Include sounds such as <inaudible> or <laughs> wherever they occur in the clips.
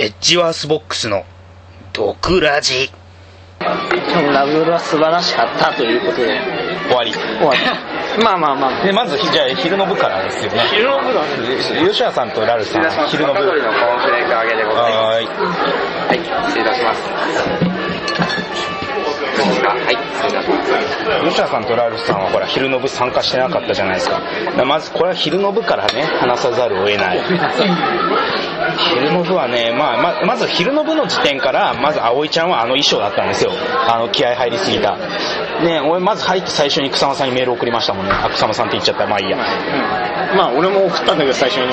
エッジワースボックスの毒ラジ。今日のラブロは素晴らしかったということで。終わり。終わり。<laughs> まあまあまあ。でまずじゃあ昼の部からですよね。昼の部だね吉谷さんとラルさん昼の部。のコーンフレーク揚げでございまはーい。す。はい、失礼いたします。どうですかはい、失礼いたします。吉田さんとラルさんはほら昼の部参加してなかったじゃないですか。まずこれは昼の部からね話さざるを得ない <laughs> 昼の部はね、まあ、ままず昼の部の時点からまず葵ちゃんはあの衣装だったんですよ。あの気合入りすぎた。ね俺まず入って最初に草間さんにメール送りましたもんね。あ草間さんって言っちゃった。まあいいや。まあ俺も送ったんだけど最初に。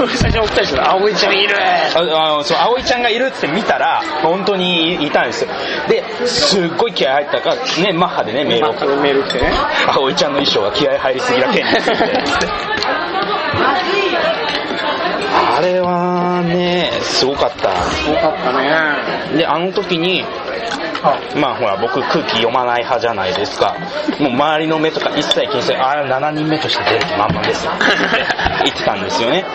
俺 <laughs> 最初に送った人葵ちゃんいる。ああそう葵ちゃんがいるって見たら本当にいいたんです。よですっごい気合入ったからねマッハでねメールを。送ってメール来てね。<laughs> 葵ちゃんの衣装が気合入りすぎだけに。つってあれはねすごかった。すごかったね。であの時にまあほら僕空気読まない派じゃないですか。もう周りの目とか一切気にせずああ7人目として出る気満々ですよ。っ <laughs> て言ってたんですよね。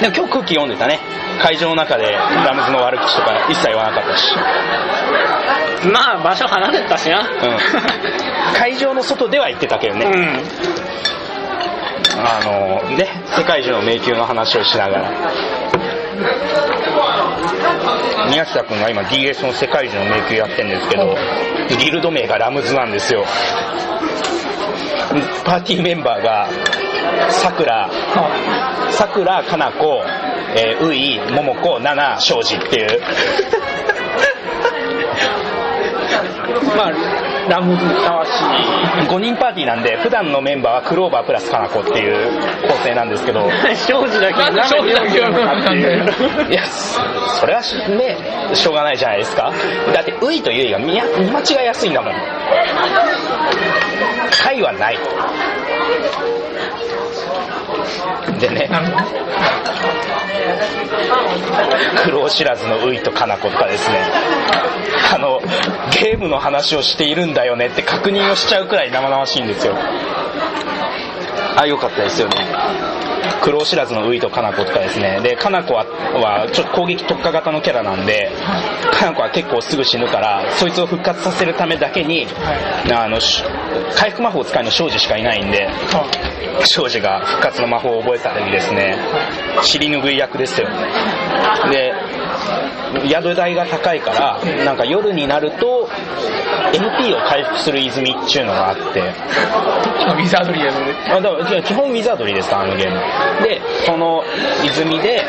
でも今日空気読んでたね。会場の中でラムズの悪口とか一切言わなかったし、まあ場所離れたしな。うん、<laughs> 会場の外では言ってたけどね、うんあのね世界中の迷宮の話をしながら。宮下君が今 DS の世界中の迷宮やってるんですけどギルド名がラムズなんですよ。パーティーメンバーがさくらさくらかなこえーういももこなな庄司っていう。まあラムズにふさわしい5人パーティーなんで普段のメンバーはクローバープラスかなこっていう構成なんですけど。<laughs> 庄司だけ庄司だけないやそそれはしねしょうがないじゃないですか。だって「うい」と「ゆい」が見間違いやすいんだもん「かい」はないでね。苦労知らずのういとかなことかですね。あのゲームの話をしているんだよねって確認をしちゃうくらい生々しいんですよ。あよかったですよね。苦労知らずのウイとかな子とかですね。でかな子ははちょっと攻撃特化型のキャラなんでかな子は結構すぐ死ぬからそいつを復活させるためだけに、あのし回復魔法使いの庄司しかいないんで庄司が復活の魔法を覚えた時ですね尻拭い役ですよ。で宿代が高いからなんか夜になると MP を回復する泉っていうのがあって。ウィザードリーやね。あだから基本ウィザードリーですかあのゲーム。でその泉で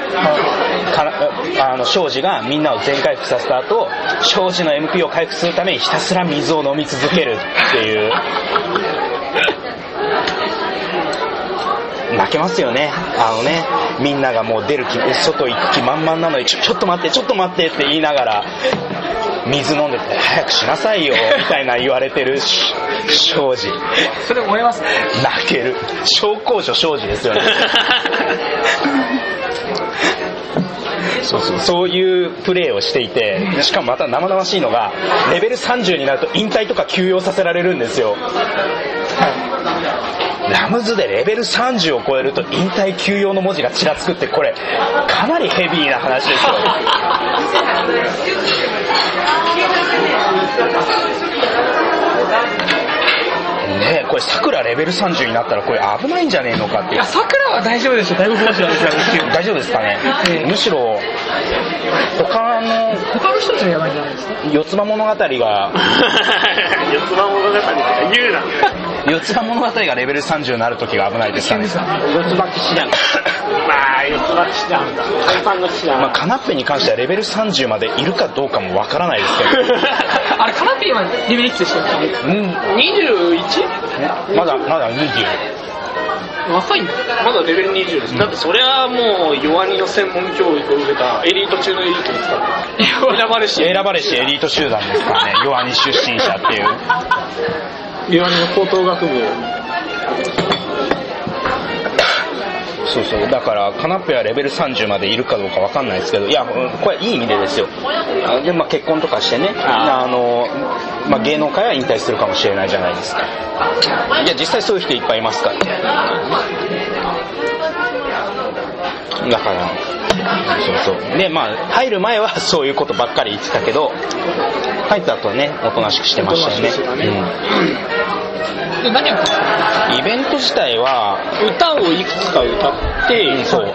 かあの庄司がみんなを全回復させた後庄司の MP を回復するためにひたすら水を飲み続けるっていう泣けますよね。あのねみんながもう出る気外行く気満々なのにちょちょっと待ってちょっと待ってって言いながら水飲んでて早くしなさいよみたいな言われてるし庄司。それ思いますね。泣ける。紹興酒庄司ですよね。そうそうそういうプレーをしていてしかもまた生々しいのがレベル30になると引退とか休養させられるんですよラムズでレベル30を超えると引退休養の文字がちらつくってこれかなりヘビーな話ですよ。ねえこれさくらレベル30になったらこれ危ないんじゃねえのかっていや桜は大丈夫ですよ。大黒柱ですよ大丈夫ですかね、むしろ他の他の人たちがやばいんじゃないですか？四つ葉物語が。<laughs> 四つ葉物語とか言うな四つ葉物語がレベル30になる時が危ないですかね四つ葉騎士団。まあ四つ葉騎士団だ。一般の騎士団。まあ、カナッペに関してはレベル30までいるかどうかもわからないですけど。<laughs> あれカナピーはレベルいくつでしたっけうん 21? まだまだ20若いんだまだレベル20です、だってそれはもう弱荷の専門教育を受けたエリート中のエリートですから。<laughs> 選ばれし。選ばれしエリート集団ですからね。<laughs> 弱荷出身者っていう弱荷の高等学部。そうそう。だからカナッペはレベル30までいるかどうかわかんないですけど。いやこれいい意味でですよ。あで、まあ、結婚とかしてね。あの、まあ、芸能界は引退するかもしれないじゃないですか。いや実際そういう人いっぱいいますからだからそうそう。でまあ入る前は <laughs> そういうことばっかり言ってたけど入った後はねおとなしくしてましたよね。何やったん。ですかうん、イベント自体は、歌をいくつか歌って、そう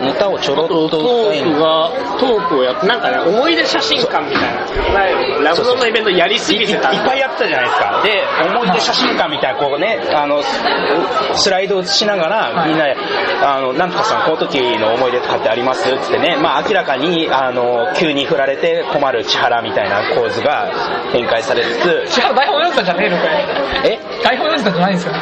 歌をちょろっとト歌いークが、トークをやって、なんかね、思い出写真館みたいな、ラブゾーンのイベントやりすぎてた。いっぱいやってたじゃないですか。で思い出写真館みたいなこうねあのスライドをしながらみんなで「あのなんとかさんこの時の思い出とかってあります?」っつってね。まあ明らかにあの急に振られて困る千原みたいな構図が展開されつつ。違う台本読んでたんじゃねえのかよ。え？台本読んでたんじゃないんですか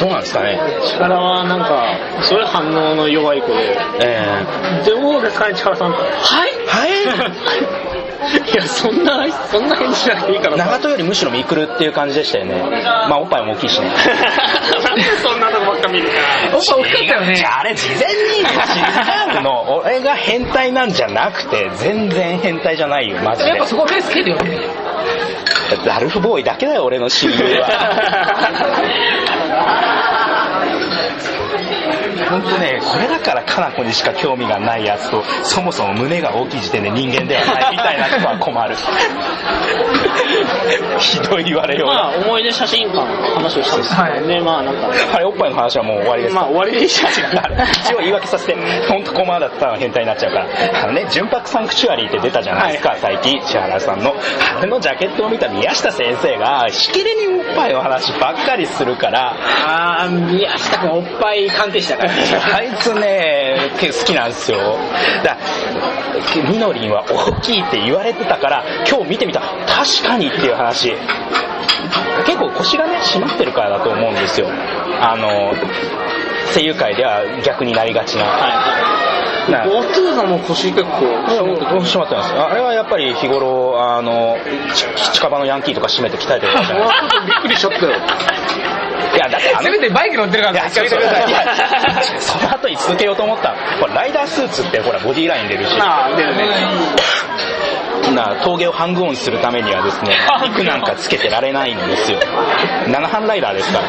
どうなんですかね？力はなんか、そういう反応の弱い子で。えどうですかね、力さん。はい。ー、はい。<laughs> いや、そんな、そんな返事しなくていいから。長門よりむしろミクルっていう感じでしたよね。<laughs> まあおっぱいも大きいしね。なんでそんなとこばっか見るか。おっぱ大きかったよね。じゃああれ事前に違うの。<laughs> 俺が変態なんじゃなくて全然変態じゃないよマジで。やっぱそこベース蹴るよね。ラルフボーイだけだよ俺の親友は本当ねこれだからかな子にしか興味がないやつとそもそも胸が大きい時点で人間ではないみたいな人は困る。<laughs> ひどい言われようまあ、が思い出写真館の話をしたんですけど、はい。で、まあなんか、あれおっぱいの話はもう終わりです。まあ終わりでしたし一応言い訳させて、本当コマだったら変態になっちゃうから、あのね、純白サンクチュアリーって出たじゃないですか、最近、千原さんの。あれのジャケットを見た宮下先生が、しきりにおっぱいの話ばっかりするから、あー、宮下君おっぱい鑑定したから。<laughs> あいつね、好きなんですよ。だみのりんは大きいって言われてたから、今日見てみた。確かにっていう話。結構腰がね、締まってるからだと思うんですよ。あの、声優界では逆になりがちな。なお父さんも腰結構、締まってますあれはやっぱり日頃あのち近場のヤンキーとか締めて鍛えてるじゃないびっくりしちゃったよ。いやだってあのせめてバイク乗ってるからいや、そうそうそういやその後に続けようと思った。ほらライダースーツってほらボディライン出るし。あー、出るね。な峠をハングオンするためにはですね肉なんかつけてられないんですよ。七班ライダーですから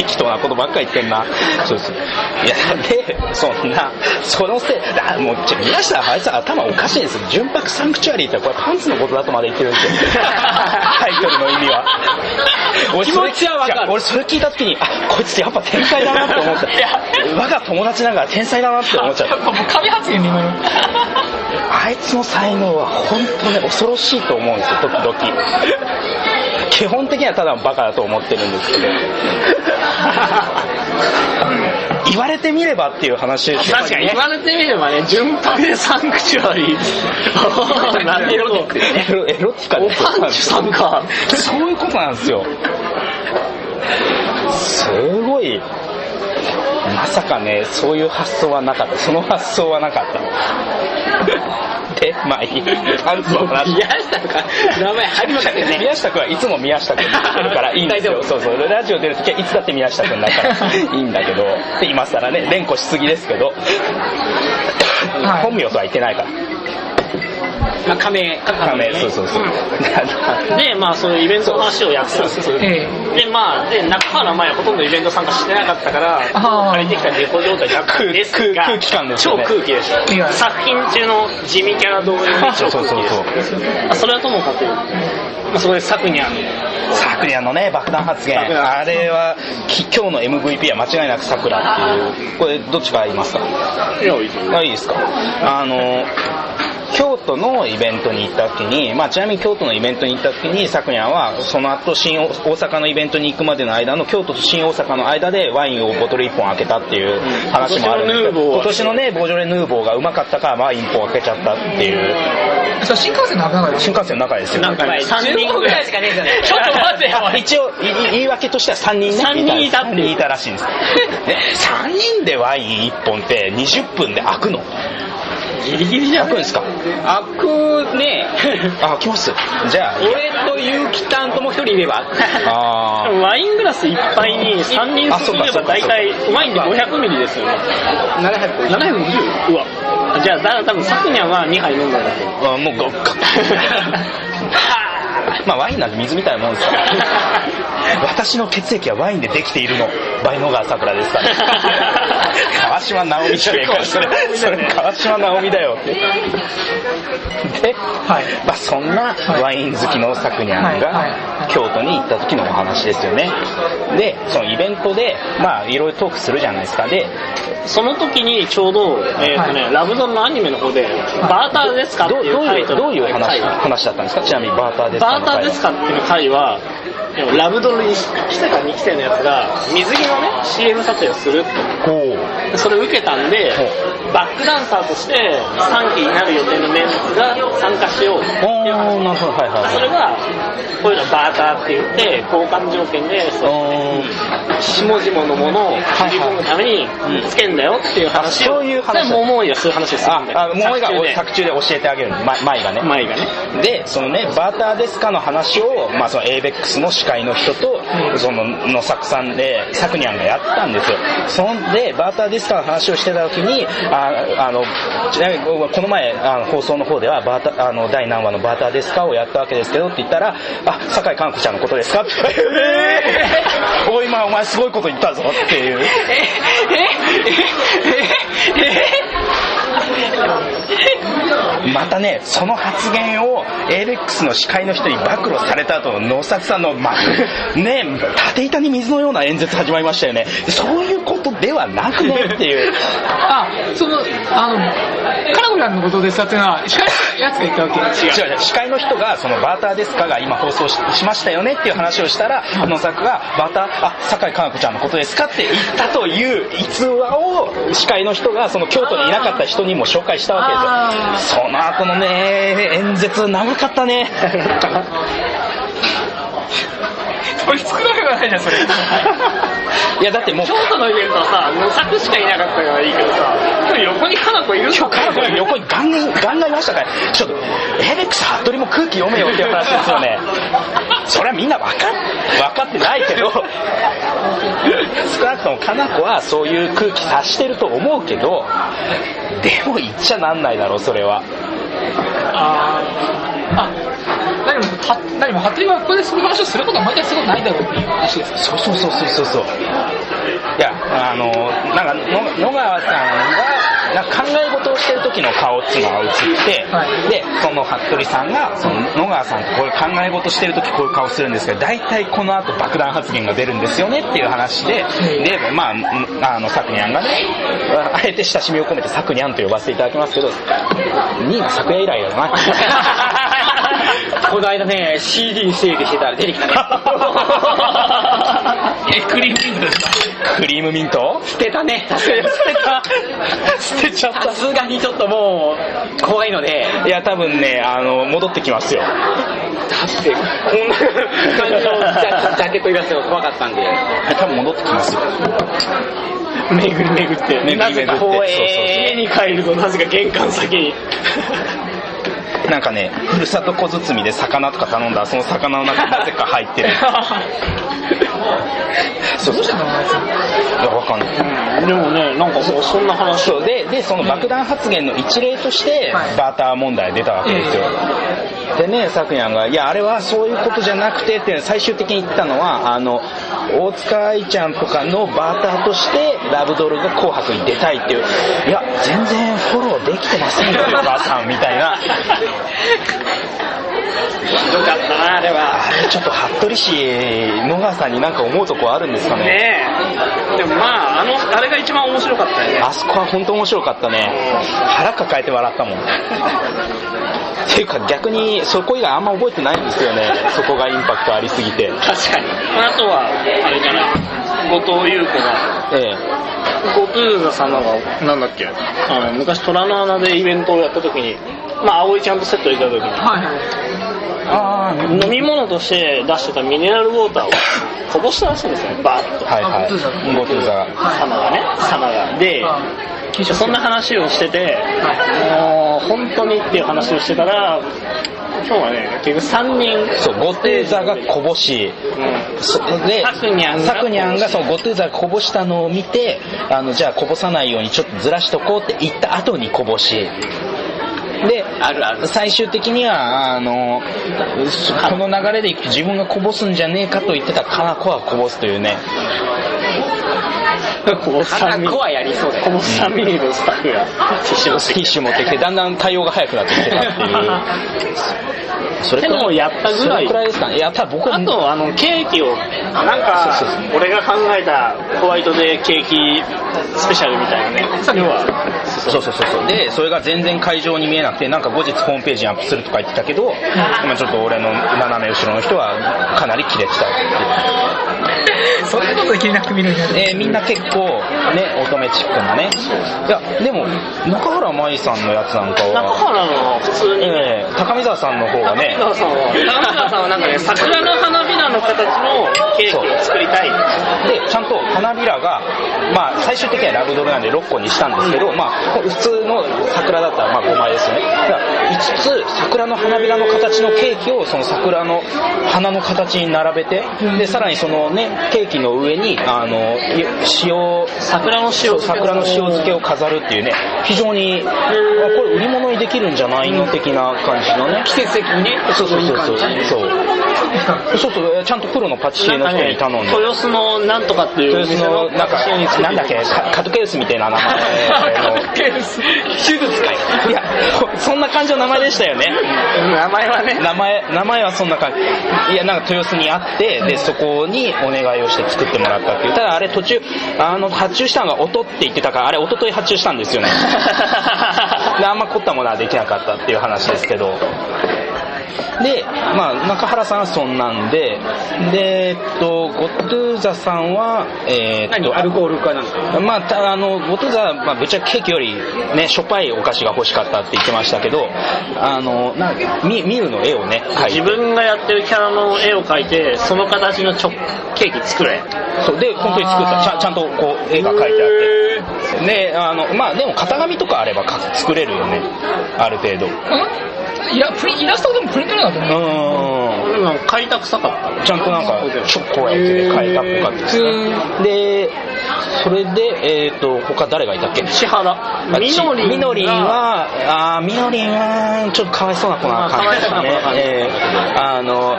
適当なことばっかり言ってんな。そうそう。いやでそんなそのせいだもうちょ宮下あいつ頭おかしいんですよ。純白サンクチュアリーってこれパンツのことだとまで言ってるんですよ。<laughs> タイトルの意味は。俺それ気持ちはわかる。いや俺それ聞いた時にあこいつやっぱ天才だなって思った。我が友達ながら天才だなって思っちゃった。もう神発言に今のあいつの才能は本当ね恐ろしいと思うんですよ時々基本的にはただのバカだと思ってるんですけど <laughs> 言われてみればっていう話ですよ確かに言われてみればね、純白 <laughs> でサンクチュアリー。な。エロエロティカおですパンチさんか。そういうことなんですよすごいまさかねそういう発想はなかった。その発想はなかった。<laughs> でまあいい。パンツの話宮下とか、名前入りましたよね。宮下君はいつも宮下君って言ってるからいいんですよ。そうそう。ラジオ出るときはいつだって宮下君だか <laughs> らいいんだけど。今更ね連呼しすぎですけど、はい。本名とは言ってないからまあ、仮名、仮名そうそうそう、<laughs> で、まあ、そういうイベントの話をやってたんですよ。えで、まあ、で、中原前はほとんどイベント参加してなかったから、借りてきたレコ状態だったんですが、空空気感ですよね。超空気でした。いや。作品中の地味キャラ同様に超空気でした。そうあそれはともかく、まあ、そこで作にゃん。さくにゃんのね爆弾発言。あれはき今日の MVP は間違いなくさくらっていう。これどっちから言いますか？いや、いいですか？あの京都のイベントに行った時に、まあ、ちなみに京都のイベントに行った時にさくにゃんはその後新大大阪のイベントに行くまでの間の京都と新大阪の間でワインをボトル1本開けたっていう話もあるんですけど今今年のねボージョレ・ヌーボーがうまかったからワイン1本開けちゃったっていう。新幹線の危なかった新幹線の中ですよ。なんかね、3人ぐらいしかねえじゃねえ。<laughs> ちょっと待ってよ。一応いい言い訳としては3人ね三人いたっていたらしいんです。ね3人でワイン1本って20分で開くのギリギリじゃん。開くんですか開くね。<laughs> あ開きますじゃあ俺と結城担とも一人いれば。あー <laughs> ワイングラスいっぱいに3人あそうかすぎれば大体ワインで500ミリですよね。700 750? うわ。じゃあ、だ多分サクニャンは2杯飲んだんだけど。あもうごっかま <laughs> <laughs> まあワインなんて水みたいなもんですから <laughs> 私の血液はワインでできているの。バイ野川さくらですから。<laughs> 川島直美じゃねえかよそれそれ川島直美だよって。で、はい。まあ、そんなワイン好きのさくにゃんがはい。京都に行った時のお話ですよね。でそのイベントでまあいろいろトークするじゃないですか。でその時にちょうど、えっ、とね、ラブドンのアニメの方で、バーターですかっていういうタイトルどういう話回話だったんですか？ちなみにバーターですか？バーターですかっていう回は、ラブドルに1期生か2期生のやつが、水着のね、CM 撮影をするって。ほう。でそれを受けたんでほ、バックダンサーとして3期になる予定のメンツが参加しようっていう話。なるほど。はいはいそれが、こういうのバーターって言って、交換条件で、そう。おー。下々のものを切り込むためにつけんだよっていう話そういう話桃井がそういう話をするんだよ。あ、あ、もう一回作作中で教えてあげるの、ま、舞がね。前がね。で、そのね、バーターですかの話を、まあその ABEX の司会の人と、その野作さんで、サクニャンがやってたんですよ。そんで、バーターですかの話をしてた時に、ああの、ちなみにこの前、あの放送の方では、バータあの、第何話のバーターですかをやったわけですけどって言ったら、あ、酒井かんこちゃんのことですかって。えー、<laughs> おい、今お前すごいこと言ったぞっていう。えええまたね、その発言を ABEX の司会の人に暴露された後、野作さんの、ま、ね、縦板に水のような演説始まりましたよね。そういうことではなくねっていう。あ、その、あの、カラコちゃんのことですかっていうのは、司会のやつが言ったわけ。違う違う司会の人が、そのバーターですかが今放送ししましたよねっていう話をしたら、野作が、バーター、あ、酒井かな子ちゃんのことですかって言ったという逸話を、司会の人が、その京都にいなかった人にも紹介したわけですよ。その後のね、演説長かったね。取り繕いがないじゃん、それ。<laughs> いや、だってもう、京都のイベントはさ、野作しかいなかったからいいけどさ、横に花子いるの？今日カナコ横にガンガン、ガンガンいましたから、ちょっと、エレクサ、服部も空気読めよっていう話ですよね。それはみんな分かっ、分かってないけど、<laughs> 少なくともカナコはそういう空気察してると思うけど、でも言っちゃなんないだろう、それは。あーあ、何も、は何も、服部はここでその話をすることは毎回すごくないだろうっていう話です。そうそうそうそうそうそう。いや、あの、なんか、の野川さんが、なんか考え事をしてる時の顔っていうのが映って、はいで、その服部さんが、その野川さんとこういう考え事してる時こういう顔するんですけど、大体この後爆弾発言が出るんですよねっていう話で、で、まあ、あの、サクニャンがね、あえて親しみを込めてサクニャンと呼ばせていただきますけど、2位が昨夜以来だな。<laughs> この間ね、CD 整理してたら出てきたね。<laughs> え、クリームミントですか？クリームミント？捨てたね。捨てた。捨てちゃったさ。すがにちょっともう、怖いので、いや、多分ね、あの、戻ってきますよ。だって、こんな感じのジャケット言わせるの怖かったんで。多分戻ってきますよ。巡り巡って、巡り巡ってなぜかそうそう家に帰るとなぜか玄関先に。なんかね、ふるさと小包で魚とか頼んだら、その魚の中になぜか入ってる。<laughs> そうそう。いや、わかんない。でもね、なんかもうそんな話そうで、で、その爆弾発言の一例としてはい、バーター問題出たわけですよ。でね、サクニャンが、いや、あれはそういうことじゃなくてって、最終的に言ったのは、あの、大塚愛ちゃんとかのバーターとして、ラブドールが紅白に出たいっていう、いや、全然フォローできてませんよ、お母さん、みたいな。ひどかったな、あれは。あれちょっと服部氏、野川さんになんか思うとこあるんですかね？ねえ。でもまあ、あの、あれが一番面白かったよね。あそこは本当面白かったね。腹抱えて笑ったもん。<laughs> っていうか逆にそこ以外あんま覚えてないんですよね。そこがインパクトありすぎて。確かに。あとは、あれじゃない。後藤優子が、え後藤座様が、なんだっけ、あの、昔虎の穴でイベントをやった時に、まあ、葵ちゃんとセットで行った時に、はい飲み物として出してたミネラルウォーターをこぼしたらしいんですよね、バーッと。はいはい。あゴトゥーザが。様がね、様が。で、そんな話をしてて、もう、本当にっていう話をしてたら、今日はね、結局3人、そう、ゴトゥーザがこぼし、うん。そで、サクニャンがサクニャンがそのゴトゥーザがこぼしたのを見て、あの、じゃあこぼさないようにちょっとずらしとこうって言った後にこぼし、であるある。最終的にはあのこの流れでいくと自分がこぼすんじゃねえかと言ってたかな子はこぼすというね。こぼす花3ミリ子はやりそうだよ。こぼす3ミリのスタッフが。ティッシュ持ってきてだんだん対応が早くなってきてたっていう <laughs> それでもやったぐらいそれくらいですか？ねやったら僕はあとあのケーキを。なんかそうそう俺が考えたホワイトデーケーキスペシャルみたいなね。要は。そうそうそうそう。でそれが全然会場に見えなくてなんか後日ホームページにアップするとか言ってたけど今ちょっと俺の斜め後ろの人はかなりキレてたってそんなことできなく見るんやでみんな結構ね乙女チックなね。いやでも中原舞さんのやつなんか中は原の普通にええ高見沢さんの方がね。中川さんは中川さんはなんかね桜の花びらの形のケーキを作りたい。でちゃんと花びらがまあ最終的にはラブドルなんで6個にしたんですけど、まあ普通の桜だったらまあ5枚ですよね。だから5つ桜の花びらの形のケーキをその桜の花の形に並べてでさらにそのねケーキの上にあのい塩桜の塩桜の塩漬けを飾るっていうね非常にあこれ売り物にできるんじゃないの的な感じのね季節的に？ねそうそうそうそう。そうそうそう。ちゃんとプロのパティシエの人に頼んで。豊洲のなんとかっていう豊洲のなんかなんだっけ？カカトケウスみたいな名前。の手術会。いやそんな感じの名前でしたよね。名前はね。名前名前はそんな感じ。いやなんか豊洲にあってでそこにお願いをして作ってもらったっていうただあれ途中あの発注したのが音って言ってたからあれ一昨日発注したんですよね。<laughs> であんま凝ったものはできなかったっていう話ですけどで、まあ、中原さんはそんなんで、で、えっと、ゴットゥーザさんは、えーっと、何アルコールかなんか？まあ、たあの、ゴトザ、まあ、ぶっちゃけケーキよりね、しょっぱいお菓子が欲しかったって言ってましたけど、あの、なミミウの絵をね、描いて。自分がやってるキャラの絵を描いてその形のチョケーキ作れそう、で、本当に作った。ちゃんちゃんとこう、絵が描いてあって。で、あの、まあ、でも型紙とかあればか作れるよね。ある程度。ういやプリイラストでもプリントなんだと思うーん。なんか描いた臭かったちゃんとなんか、ちょっこうやってね変えたっぽかった。ですね。で、それで、えっ、と、他誰がいたっけ？千原。あみのりんが。みのりんは、あーみのりんは、ちょっとかわいそうな子な感じでしたね。えーあの、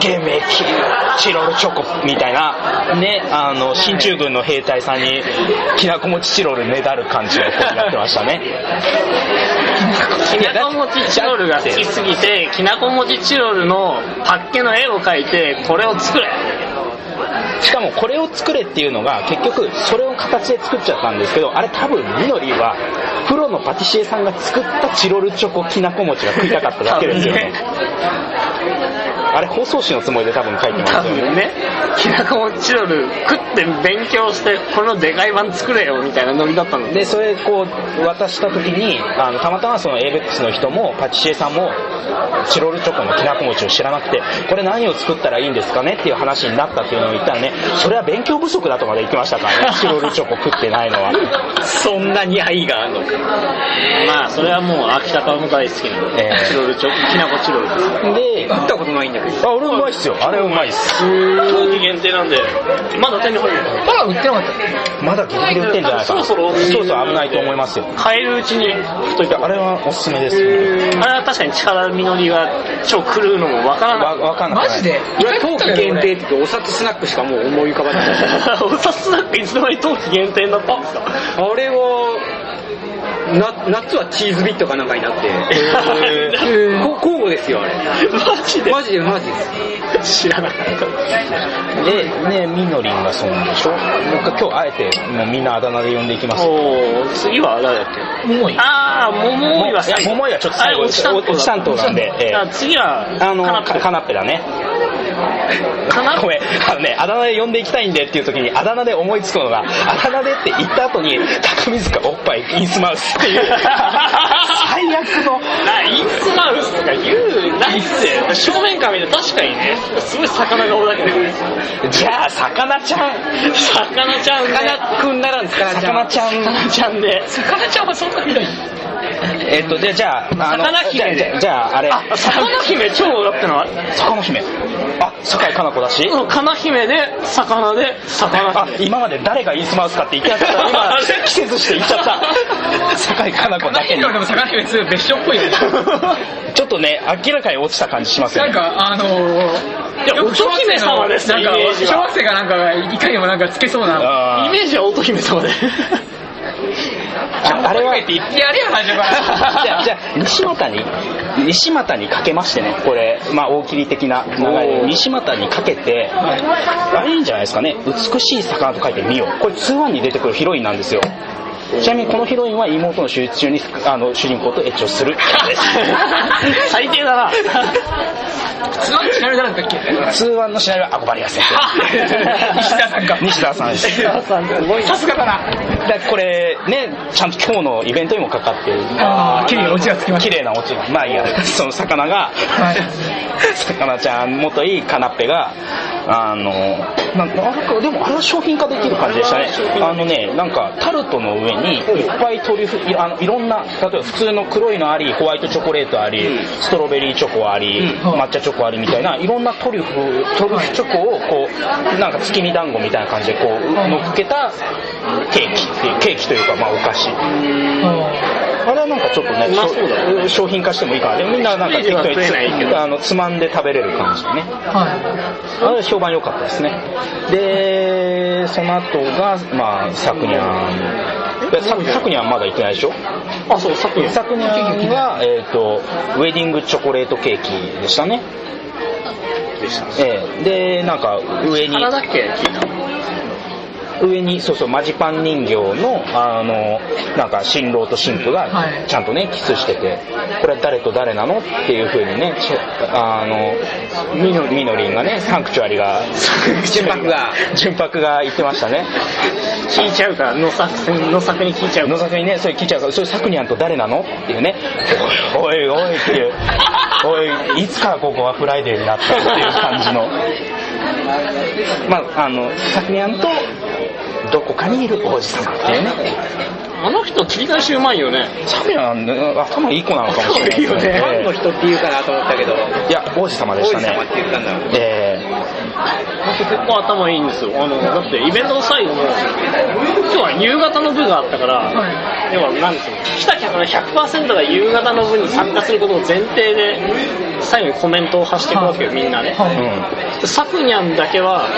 ゲメキ、チロルチョコみたいな、ね、あの、進駐軍の兵隊さんに、きなこ餅チロルねだる感じの子になってましたね。<laughs> きなこ餅チロルが好きすぎてきなこ餅チロルのパッケの絵を描いてこれを作れ。しかもこれを作れっていうのが結局それを形で作っちゃったんですけどあれ多分みのりはプロのパティシエさんが作ったチロルチョコきなこ餅が食いたかっただけですよねあれ包装紙のつもりで多分書いてます多よね。分ねきなこ餅チロル食って勉強してこのでかい版作れよみたいなノリだったの。でそれこう渡した時にあのたまたまその ABEX の人もパティシエさんもチロルチョコのきなこ餅を知らなくてこれ何を作ったらいいんですかねっていう話になったっていうのを言ったらねそれは勉強不足だとまで言ってましたから。ねチロルチョコ食ってないのは。そんなに愛があるのまあそれはもう秋田川も大好きなええ。チロルチョコきなこチロルです。で食ったことないんだけどあ俺うまいっすよ。あれうまいっす。冬季限定なんで。まだ手に入るまだ売ってなかった。まだギリギリ売ってんじゃないか。なそろそろ。そうそう危ないと思いますよ。買えるうちに太いいやあれはおすすめですあれは確かに力みのりが超狂うのもわからわない。わかんない。マジで？俺冬季限定ってお札スナックしかもう思い浮かばない。<laughs> お札なんかいつの間に冬季限定になったんですか？あれはな夏はチーズビットかなんかになって。こ交互ですよあれ。マジで？マジでマジです。知らなかった。でねみのりんがそうなんでしょ？僕今日あえてもうみんなあだ名で呼んでいきます。よおー次は誰だっけ？もういいああ桃井は最後。桃井はちょっと最後。あれ落ち担当なんでええじゃあ次はあのカナッペ。だね。カナッペ？ごめん。あのねあだ名で呼んでいきたいんでっていう時に。あだ名で思いつくのがあだ名でって言った後に高水塚おっぱいインスマウスっていう。最悪の。あインスマウスとか言うないっすよ正面から見ると確かにねすごい魚顔だけどじゃあ魚ちゃん。魚ちゃんね。魚くんならんすか？ら魚ちゃん。魚ちゃんで。魚ちゃんはそんなひどい <laughs> えっとでじゃああの魚姫で。じゃあああれ。あ魚姫超だってのは魚姫。あ酒井かな子だし。金姫で魚で。魚あ姫今まで誰がインスマウスかって言ってなかった。今季節して言っちゃった。<laughs> 酒井かな子だけに。何でも魚別別所っぽいよね。<laughs> ちょっとね明らかに落ちた感じしますよね。なんか、あのー、いや乙姫様ですよなんか小学生がなんか、いかにもなんかつけそうな。イメージは乙姫様で。ああれは言ってやれよ。じゃあ、じゃあ西俣に、西俣にかけましてね、これ、まあ大喜利的な流れで、西俣にかけて、あれいいんじゃないですかね、美しい魚と書いてみよう。これ2-1に出てくるヒロインなんですよ。ちなみにこのヒロインは妹の手術中にあの主人公とエッチをする。<laughs> 最低だな。普通はシナリオ誰だったっけ？2-1のシナリオはアゴバリア先生。西田さんか。西田さんです。さすがだな。でこれね、ちゃんと今日のイベントにもかかってる。あー、綺麗なオチがつきまし綺麗なオチまあいいや、<laughs> その魚が、た。はい。<laughs> 魚ちゃん元いカナッペがあのななんかでもあれは商品化できる。感じでしたねあのねなんかタルトの上にいっぱいトリュフいあのいろんな例えば普通の黒いのありホワイトチョコレートありストロベリーチョコありうん。抹茶チョコありみたいないろんなトリュフトリュフチョコをこうなんか月見団子みたいな感じでこう乗っけたケーキっていうケーキというかまあお菓子あれはなんかちょっとねうまそうだしょ商品化してもいいかな。でみんななんか適当にあのつまんで食べれる感じでね。はあれ評判良かったですね。でその後がまあサクニャン。でササクニャンまだ行ってないでしょ？あ、そう、さっきサクニャンは、えー、とウェディングチョコレートケーキでしたね。でした。ええ。でなんか上に花だっけ聞いた上にそうそうマジパン人形のあのなんか新郎と新婦がはい。ちゃんとねキスしててこれは誰と誰なのっていう風にねちあのみのみのりんがねサンクチュアリが純白が純白が言ってましたね。聞いちゃうから、野作野作に聞いちゃう野崎にねそれ聞いちゃうからそれサクニャンと誰なのっていうね。おいおいおいっていう。おいいつからここはフライデーになったっていう感じの。まああのサクニャンとどこかにいる王子様っていうね。あの人切り返しうまいよね。サクニャンね頭いい子なのかもしれないファンの人って言うかなと思ったけどいや王子様でしたね王子様って言ったんだえ結構頭いいんですよ。あの、だってイベントの最後も、今日は夕方の部があったから、は要は何ですよ。来た客の100%が夕方の部に参加することを前提で、最後にコメントを発していくわけよ、みんなね。えはい。サクニャンだけは、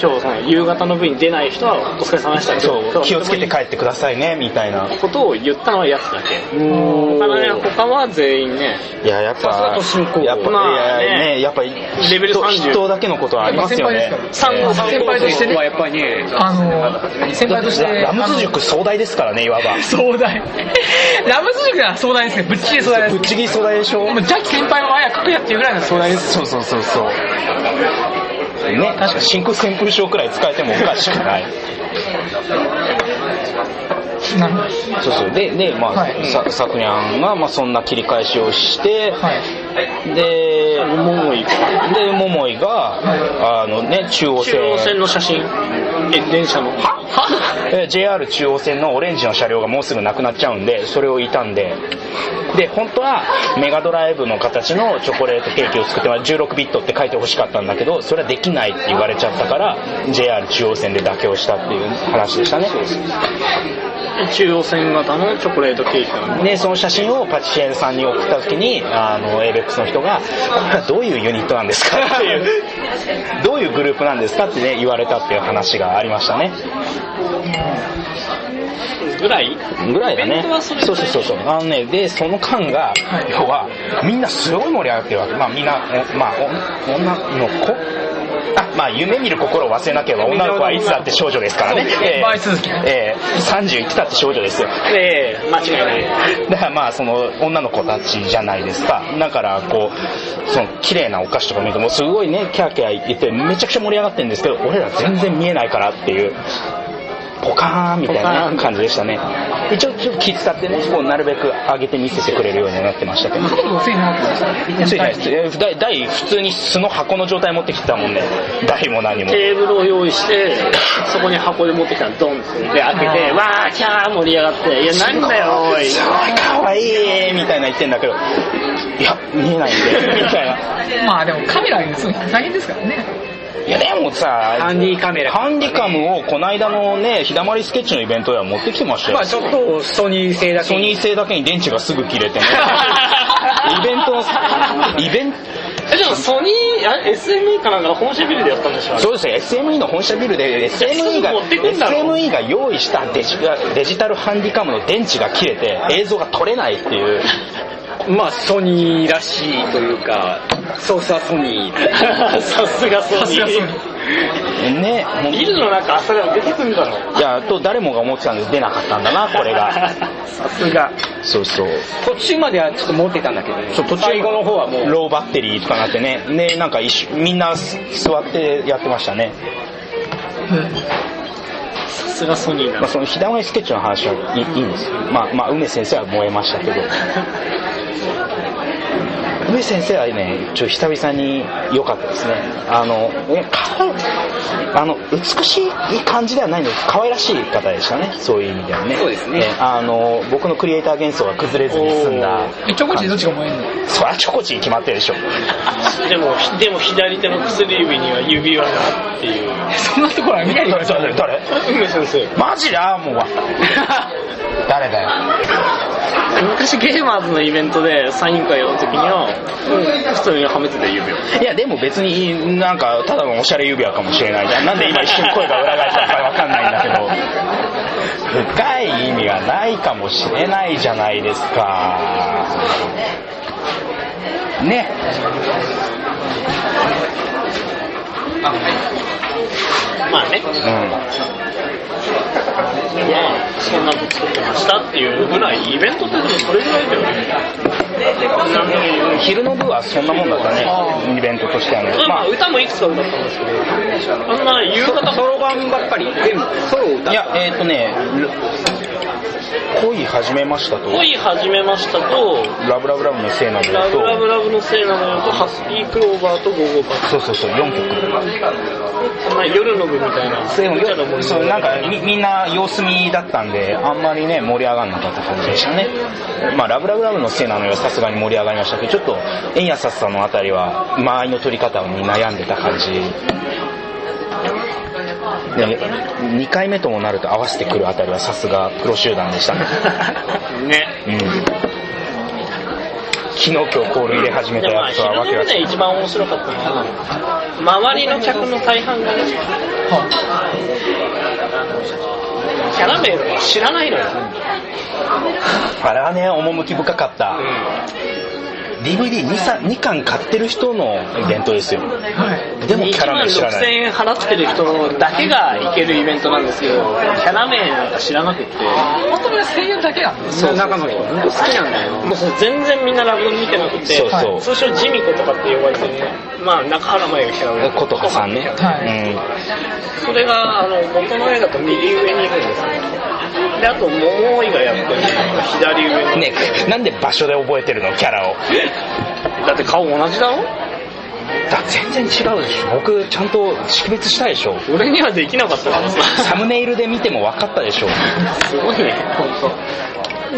今日その夕方の部に出ない人はお疲れ様でしたうん、そう気をつけて帰ってくださいねみたいなことを言ったのはやつだけ。他のね、他は全員ね、いややっぱやっぱ、まあねねやっぱりレベル人30人だけのことはありますよね先輩としてねはやっぱりねあの、先輩として。ララムズ塾壮大ですからねいわば <laughs> 壮大。<laughs> ラムズ塾は壮大ですね。ぶっちぎり壮大ですぶっ。ちぎり壮大でしょもうジャッキ先輩もあやかくやっていうぐらいの壮大です。そうそうそうそうね確か真空旋風賞くらい使えてもおかしくない。そうそう。ででまあ、はい。ささくにゃんが、まあ、そんな切り返しをして、はい。で桃井で桃井が、あのね中央線。中央線の写真、え、電車の？は？えー JR 中央線のオレンジの車両がもうすぐなくなっちゃうんでそれを傷んで。で本当はメガドライブの形のチョコレートケーキを作ってまあ16ビットって書いてほしかったんだけどそれはできないって言われちゃったから JR 中央線で妥協したっていう話でしたね中央線型のチョコレートケーキなの？でその写真をパティシエさんに送った時にあの ABEX の人が「これはどういうユニットなんですか? <laughs>」っていう。どういうグループなんですかってね言われたっていう話がありましたね。ぐらい？ぐらいだね。そうそうそうそう。あのねでその間が、要はみんなすごい盛り上がってるわけ。まあみんなおまあお女の子？あ <laughs> まあ夢見る心を忘れなければ <laughs> 女の子はいつだって少女ですからね。えーえー30いってたって少女ですよ。ええ間違いない。<laughs> だからまあその女の子たちじゃないですか。だからこうその綺麗なお菓子とか見るともうすごいねキャーキャー言ってめちゃくちゃ盛り上がってるんですけど俺ら全然見えないからっていうポカーンみたいな感じでしたね。一応ちょっと気使ってねこうなるべく上げて見せてくれるようになってましたけど。ほとんどついな台台普通に素の箱の状態持ってきてたもんね。台も何も。テーブルを用意して、そこに箱で持ってきたらドンってで開けて、わーキャー盛り上がって、いやなんだよおい。すごいかわいいみたいな言ってんだけど。いや見えないんでみたいな。<laughs> まあでもカメラに映るの大変ですからね。いやでもさハンディカメラ。ハンディカムをこの間のね日だまりスケッチのイベントでは持ってきてましたよ、まあちょっとソニー製だけソニー製だけに電池がすぐ切れてね。<laughs> イベントのイベント。えでもソニーあ SME かなんかの本社ビルでやったんでしょそうですね SME の本社ビルで SME が持ってくんだろ SME が用意したデジデジタルハンディカムの電池が切れて映像が撮れないっていうまあソニーらしいというかソースは <laughs> ソニー。さすがソニー。ねもう。ビルの中朝が出てくるんだろいやと誰もが思ってたんです出なかったんだなこれが。<laughs> さすが。そうそう。途中まではちょっと持ってたんだけどねそう途中。最後の方はもう。ローバッテリーとかなってね。ねなんか一緒みんなす座ってやってましたね、さすがソニーだまあ、そのひだまりスケッチの話はいいいいんですよ。まあまあ梅先生は燃えましたけど <laughs> 梅先生はねちょっと久々に良かったですね。あのえかわいあの美しい感じではないので可愛らしい方でしたね。そういう意味ではね。そうですね。えあの僕のクリエイター幻想が崩れずに済んだえチョコチどっちが燃えんの？そりゃチョコチに決まってるでしょ。<laughs> でもでも左手の薬指には指輪がっていう。そんなところは見ないでください誰？誰？梅先生。マジでああもう誰だよ昔ゲーマーズのイベントでサイン会やった時には普通にはめてた指輪いやでも別になんかただのおしゃれ指輪かもしれないじゃん。なんで今一瞬声が裏返ったのかわかんないんだけど。深い意味がないかもしれないじゃないですか。ね。まあね。うんまあそんなの作ってましたっていうぐらいイベントってでもそれぐらいだよね。昼の部はそんなもんだったね。イベントとしてはね。まあ、まあ歌もいくつか歌ったんですけどあんな夕方ソロ版ばっかり？全部ソロを歌いやえっ、ー、とね恋始めましたと。恋始めましたとラブラブラブのせいなのよラブとラブラブのせいなのよとハスキークローバーとゴーゴーパー。そうそうそう4曲そんな夜の部みたいな。でも無茶なもんそうなんかみみんな様子見だったんであんまりね盛り上がんなかった感じでしたね。まあラブラブラブのせいなのよさすがに盛り上がりましたけどちょっと円安さんのあたりは間合いの取り方に悩んでた感じ。で2回目ともなると合わせてくるあたりはさすがプロ集団でしたね。<laughs> ね。うん昨日今日コール入れ始めたやつはわけ一番面白かったのは周りの客の大半がねキャラメルは知らないのよあれはね趣深かった DVD2 2巻買ってる人のイベントですよ。でもキャラメル知ら1万6000ない円払ってる人だけが行けるイベントなんですけどキャラ名なんか知らなくって。本当に1000円だけなんですそう。中の人好きなんだよもうそれ全然みんなラブ見てなくてそうそう。通称ジミコとかって呼ばれてるね。まあ中原舞がキャラメル琴葉さんね、はいそれがあの元の絵だと右上にいるんですねであと桃井がやってる。左上。ねなんで場所で覚えてるの？キャラを。だって顔同じだろ？だ全然違うでしょ。僕ちゃんと識別したでしょ。俺にはできなかったからさサムネイルで見ても分かったでしょ。すごいね本当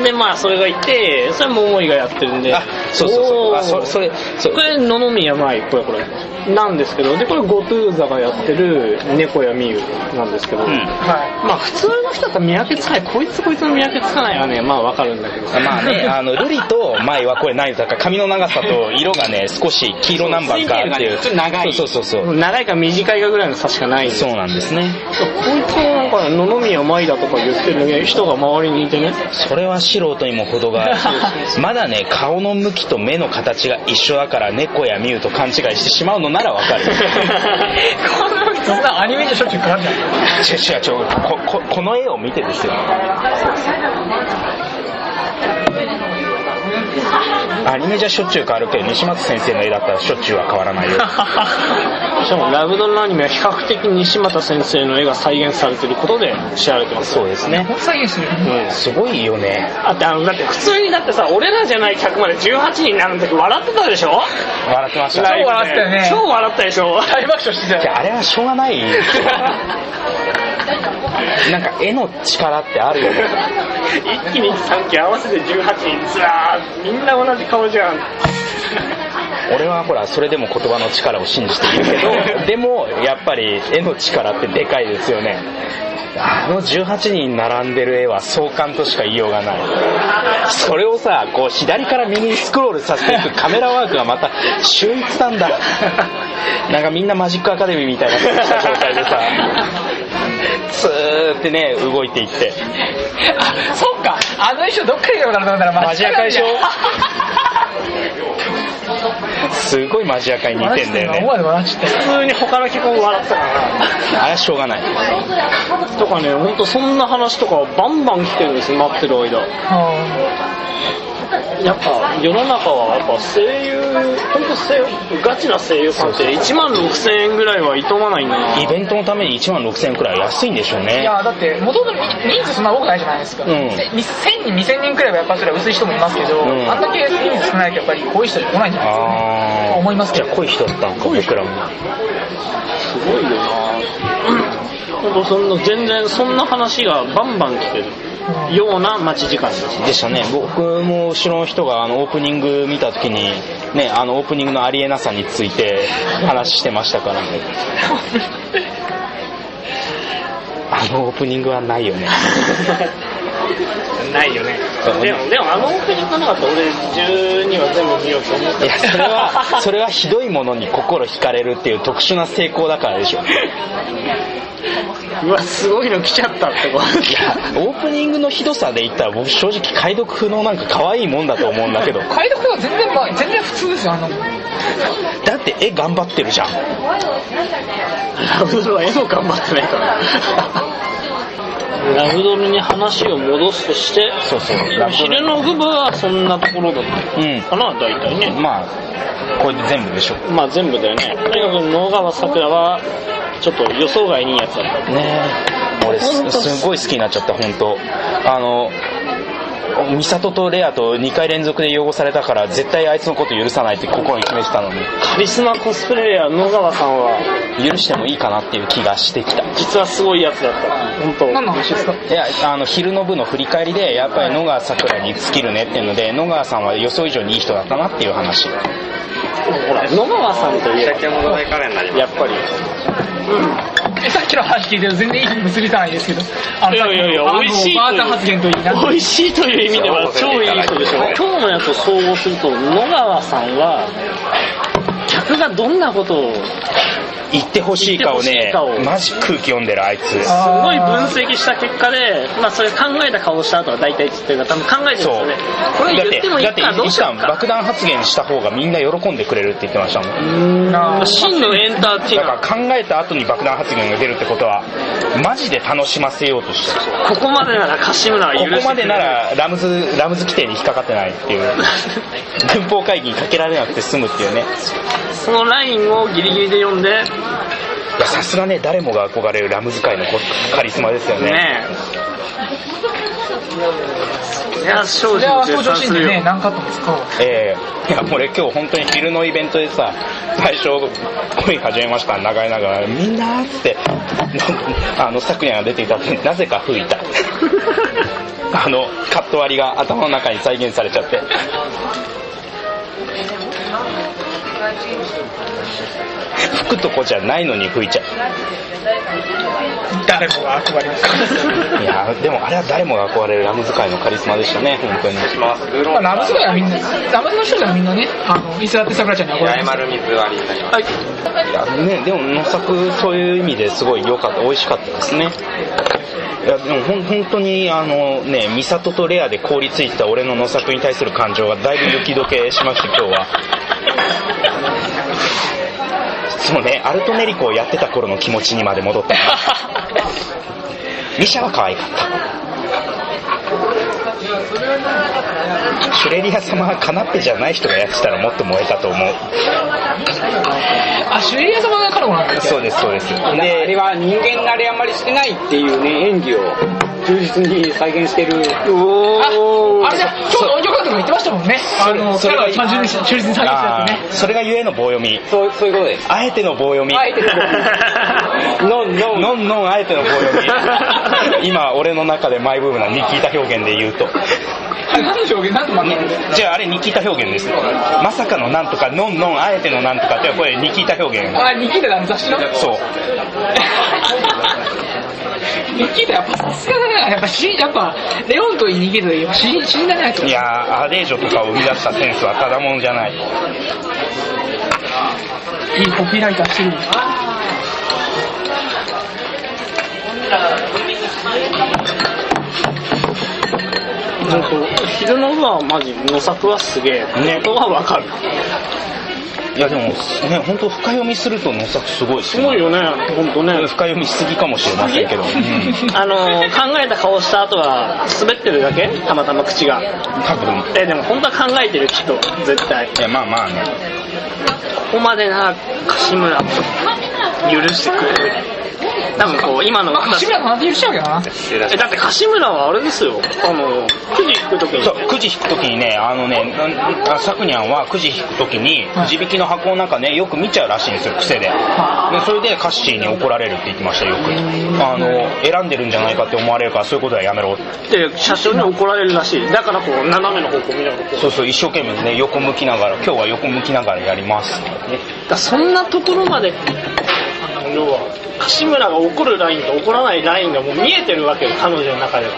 でまあそれがいてそれ桃井がやってるんで。あそうそうそう。あそそれそう。これ野々宮舞これこれ。なんですけど。でこれゴトゥーザがやってる猫やみゆなんですけど、うん。はまあ普通の人だったら見分けつかないこいつこいつの見分けつかないはね。まあわかるんだけど。まあね、あの、ルリとマイはこれ何だか髪の長さと色がね、<laughs> 少し黄色ナンバーかっていう。長い。そうそうそう。そう。長いか短いかぐらいの差しかないんですそうなんですね。こいつもなんかね野々宮舞だとか言ってる人が周りにいてね。それは素人にも程がある。まだね、顔の向きと目の形が一緒だから猫やミュウと勘違いしてしまうのならわかる。そんなアニメでしょっちゅう変わるじゃう違う違うこここの絵を見てですよ。アニメじゃしょっちゅう変わるけど、西松先生の絵だったらしょっちゅうは変わらないよ。<laughs> しかもラブドルのアニメは比較的西俣先生の絵が再現されてることで知られてますそうですね。再現してるうんすごいよね。だってあのだって普通にだってさ俺らじゃない客まで18人になる時笑ってたでしょ？笑ってました。超笑ってたよね超笑ったでしょ？大爆笑してたよいやあれはしょうがない。<laughs> なんか絵の力ってあるよね。一気に3期合わせて18人ずらーみんな同じ顔じゃん。俺はほらそれでも言葉の力を信じているけど <laughs> でもやっぱり絵の力ってでかいですよね。あの18人並んでる絵は壮観としか言いようがない。それをさこう左から右にスクロールさせていくカメラワークがまた秀逸なんだ。なんかみんなマジックアカデミーみたいな状態でさ <laughs> スーってね動いていって。あ、そっか。あの衣装どっから来たのかなと思ったらマジアカでしょ？すごいマジアカに似てんだよね。普通に他の曲笑ってたから。あれはしょうがない。とかね本当そんな話とかバンバン来てるんですよ待ってる間やっぱ世の中はやっぱ声優本当声優ガチな声優さんって1万6000円ぐらいはいとまないんだな。イベントのために1万6000円くらい安いんでしょうね。いやだって元々人数そんな多くないじゃないですか、うん。せ1000人2000人くらいはやっぱそれは薄い人もいますけど、ん。あんだけ人数少ないとやっぱりこういう人来ないんじゃないですか。あと思いますけど。じゃあ濃い人だったんか僕らも。すごいよな本当そんな全然そんな話がバンバン来てるような待ち時間でしたね。僕も後ろの人があのオープニング見た時にねあのオープニングのありえなさについて話してましたからね。<laughs> あのオープニングはないよね <laughs> ないよね。でもでもあのオープニングがなかったら俺12は全部見ようと思っていやそれはそれはひどいものに心惹かれるっていう特殊な成功だからでしょ。うわすごいの来ちゃったってこういやオープニングのひどさで言ったら僕正直解読不能なんか可愛いもんだと思うんだけど。解読は全然、まあ、全然普通ですよあんなもんだって絵頑張ってるじゃん。ラブドルは絵も頑張ってないからラブドルに話を戻すとしてそうそう。昼の部分はそんなところだったうんかな大体ね。まあこれで全部でしょ。まあ全部だよね。とにかく野川さくらはちょっと予想外にいいやつだった。ねえ。俺す。すごい好きになっちゃった本当。あの美里とレアと2回連続で汚されたから絶対あいつのこと許さないって心に決めてたのに。カリスマコスプレイヤー野川さんは許してもいいかなっていう気がしてきた。実はすごいやつだった。本当。何の話ですか？いやあの昼の部の振り返りでやっぱり野川さくらに尽きるねっていうので野川さんは予想以上にいい人だったなっていう話。ほら野川さんといえばやっぱり。えさっきの話聞いて全然いいに結びつかないですけど。あのいやいやいや美味しいあのバーター発言といいな。美味しいという意味では超いい人でしょ今日のやつと総合すると野川さんは客がどんなことを言ってほしいかをねマジ空気読んでるあいつ。すごい分析した結果で、まあそれ考えた顔した後は大体つってるから多分考えてるんですよね。こって言ってもいいだってかどうし一旦ようか。爆弾発言した方がみんな喜んでくれるって言ってましたもん。真のエンターテイだナー。から考えた後に爆弾発言が出るってことはマジで楽しませようとしてる。ここまでなら柏村は許してくれる。ここまでならラムズラムズ規定に引っかかってないっていう。<laughs> 軍法会議にかけられなくて済むっていうね。そのラインをギリギリで読んで、いやさすがね誰もが憧れるラムズ界のこカリスマですよね。ねえ。いや、正それ直は登場シーンでねね。何カットも使おう。ええ。いや俺今日本当に昼のイベントでさ最初恋始めました。長いながらみんなーって <laughs> あの昨夜が出ていた後になぜか吹いた。<laughs> あのカット割りが頭の中に再現されちゃって吹くとこじゃないのに吹いちゃう。誰もが憧れますいやでもあれは誰もが憧れるラムズ界のカリスマでしたね本当に。まあ、ラムズ界はみんな、ラムズの人はみんなね、あの、伊勢って桜ちゃんに憧れます。はい。いやね、でも野作そういう意味ですごい良かった美味しかったですね。いやでもほん本当にあのね美里とレアで凍りついた俺の野作に対する感情がだいぶ雪解けしました今日はそうねアルトメリコをやってた頃の気持ちにまで戻った。ミシャは可愛かった。シュレリア様はカナッペじゃない人がやってたらもっと燃えたと思う。あ、シュエリア様が彼女なんですよ。そうですそうです。あれでは人間慣れあんまりしてないっていうね、演技を忠実に再現してる。あ、あれだ、今日の音響監督も言ってましたもんね。あの、それ彼は一番忠実に忠実に再現したやつね。それがゆえの棒読み。そう、そういうことです。あえての棒読み。あえてのノン、<laughs> ノン。のんのんあえての棒読み。<laughs> 今、俺の中でマイブームなニキータ表現で言うと。何の表現何とまじゃああれニキータ表現です。まさかのなんとか、のんのんあえてのなんとかってこれニキータ表現。あ、ニキータだ、あの雑誌の？そう。<laughs> ニキータやっぱさすがだね。やっぱし、やっぱ、レオンとニキータで死死んだねと。いやー、アレージョとかを生み出したセンスはただもんじゃない。いいコピーライターしてる。本当昼の部はマジ、野作はすげえ。ねのはわかる。いやでも、ね、本当深読みすると野作すごいですすごいよね、本当ね。深読みしすぎかもしれませんけど。うんあのー、考えた顔した後は滑ってるだけ？たまたま口が。多分。え、でも本当は考えてるきっと、絶対。いや、まあまあね。ここまでな、柏村も許してくれる。多分こう、今のまあ、柏村なんて許しちゃうけどな。え、だって柏村はあれですよ。あの、くじ引くときにそう、くじ引くときにね、あのね、さくにゃんはくじ引くときに、はい地引きの箱の中ね、よく見ちゃうらしいんですよ、癖で。でそれでカッシーに怒られるって言ってましたよ、よく。あの、選んでるんじゃないかって思われるから、そういうことはやめろ。で、社長に怒られるらしい。だからこう、斜めの方向見ながら。そうそう、一生懸命ね、横向きながら、今日は横向きながらやります。ね、だそんなところまで、要は、柏村が怒るラインと怒らないラインがもう見えてるわけよ、彼女の中では。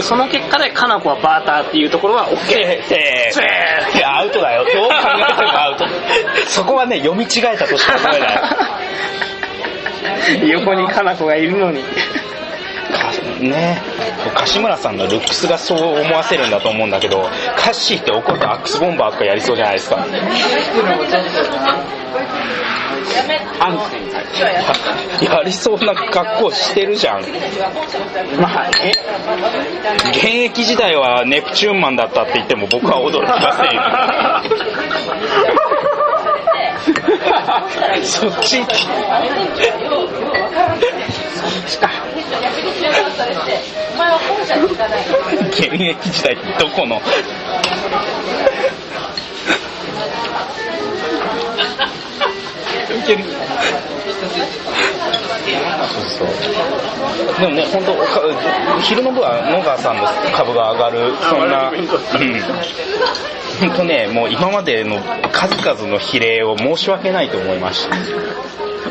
その結果で、かな子はバーターっていうところは OK。せせーいや、アウトだよ。どう考えてもアウト。そこはね、読み違えたとしか思えない。<laughs> 横にかな子がいるのに。ね柏村さんのルックスがそう思わせるんだと思うんだけどカッシーって怒るとアックスボンバーとかやりそうじゃないですかアンセンやりそうな格好してるじゃん。まあね。現役時代はネプチューンマンだったって言っても僕は驚きませんよ。そっち <laughs> 現役時代どこの？そうそう。でもね本当か昼の部は野川さんの株が上がるそんな。うん。本当ねもう今までの数々の比例を申し訳ないと思いました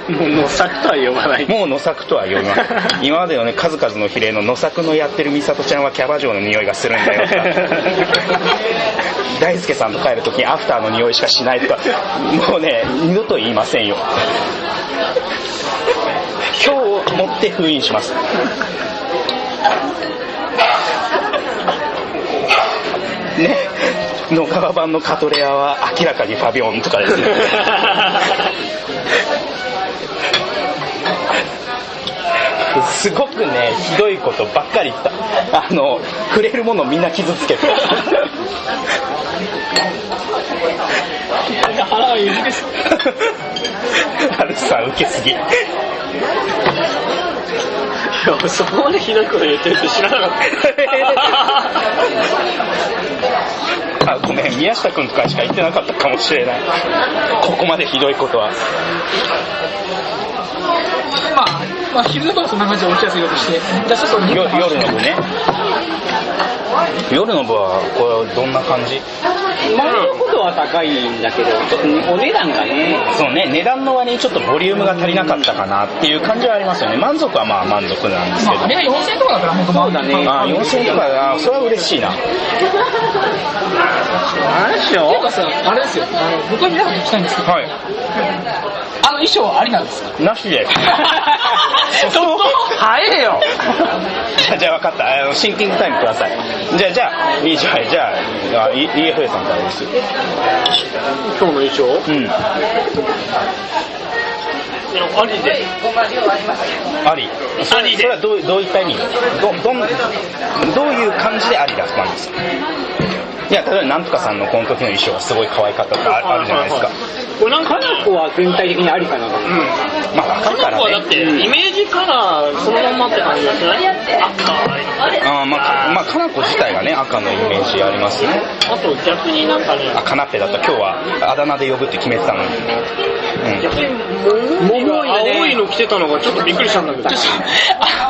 もう、のさくとは呼ばない。もう野作とは呼びます今までのね数々の比例の野作のやってる美里ちゃんはキャバ嬢の匂いがするんだよとか大輔さんと帰るときにアフターの匂いしかしないとかもうね二度と言いませんよ今日をもって封印しますね野川版のカトレアは明らかにファビオンとかですねすごくねひどいことばっかり言ったあの触れるものみんな傷つけて腹が緩いです。ハルさん受けすぎいやそこまでひどいこと言ってるって知らなかった。あごめん宮下君とかしか言ってなかったかもしれないここまでひどいことはまあ、まあ、昼の部はそんな感じで落ちやすいようとして、じゃあちょっとよ夜の部ね。夜の部はこれどんな感じ？満足度は高いんだけど、ちょっとねお値段がね、そうね値段の割にちょっとボリュームが足りなかったかなっていう感じはありますよね。満足はまあ満足なんですけど。まあ、あれが4000円とかだったら本当そうだね。あ4000円とかあそれは嬉しいな。何でしょっていうかさ、あれですよ、あの僕は皆さんに聞きたいんですけど、はい。あの衣装はありなんですか？なしで。<laughs> ちょっと早えよ。<laughs> じゃあ、じゃあ分かった。あの、シンキングタイムください。じゃあ、じゃあ、いいじゃあ、じゃあ、あい EFA さんからです。今日の衣装？うん。ありで。あり。それそれはどうどういった意味？どどんどういう感じでありだったんです？かいや例えばなんとかさんのこの時の衣装はすごい可愛かったとかああるじゃないですか、これなんか、かなこは全体的にありかな。まあ若いからこはだって、ねイメージカラーそのまんまって感じがしない赤あーまあ、かまあ、かなこ自体がね赤のイメージありますね。あと逆になんかね、あカナッペだった今日はあだ名で呼ぶって決めてたのに、うん、逆に桃井が青いの着てたのがちょっとびっくりしたんだけど。ちょっと、あ、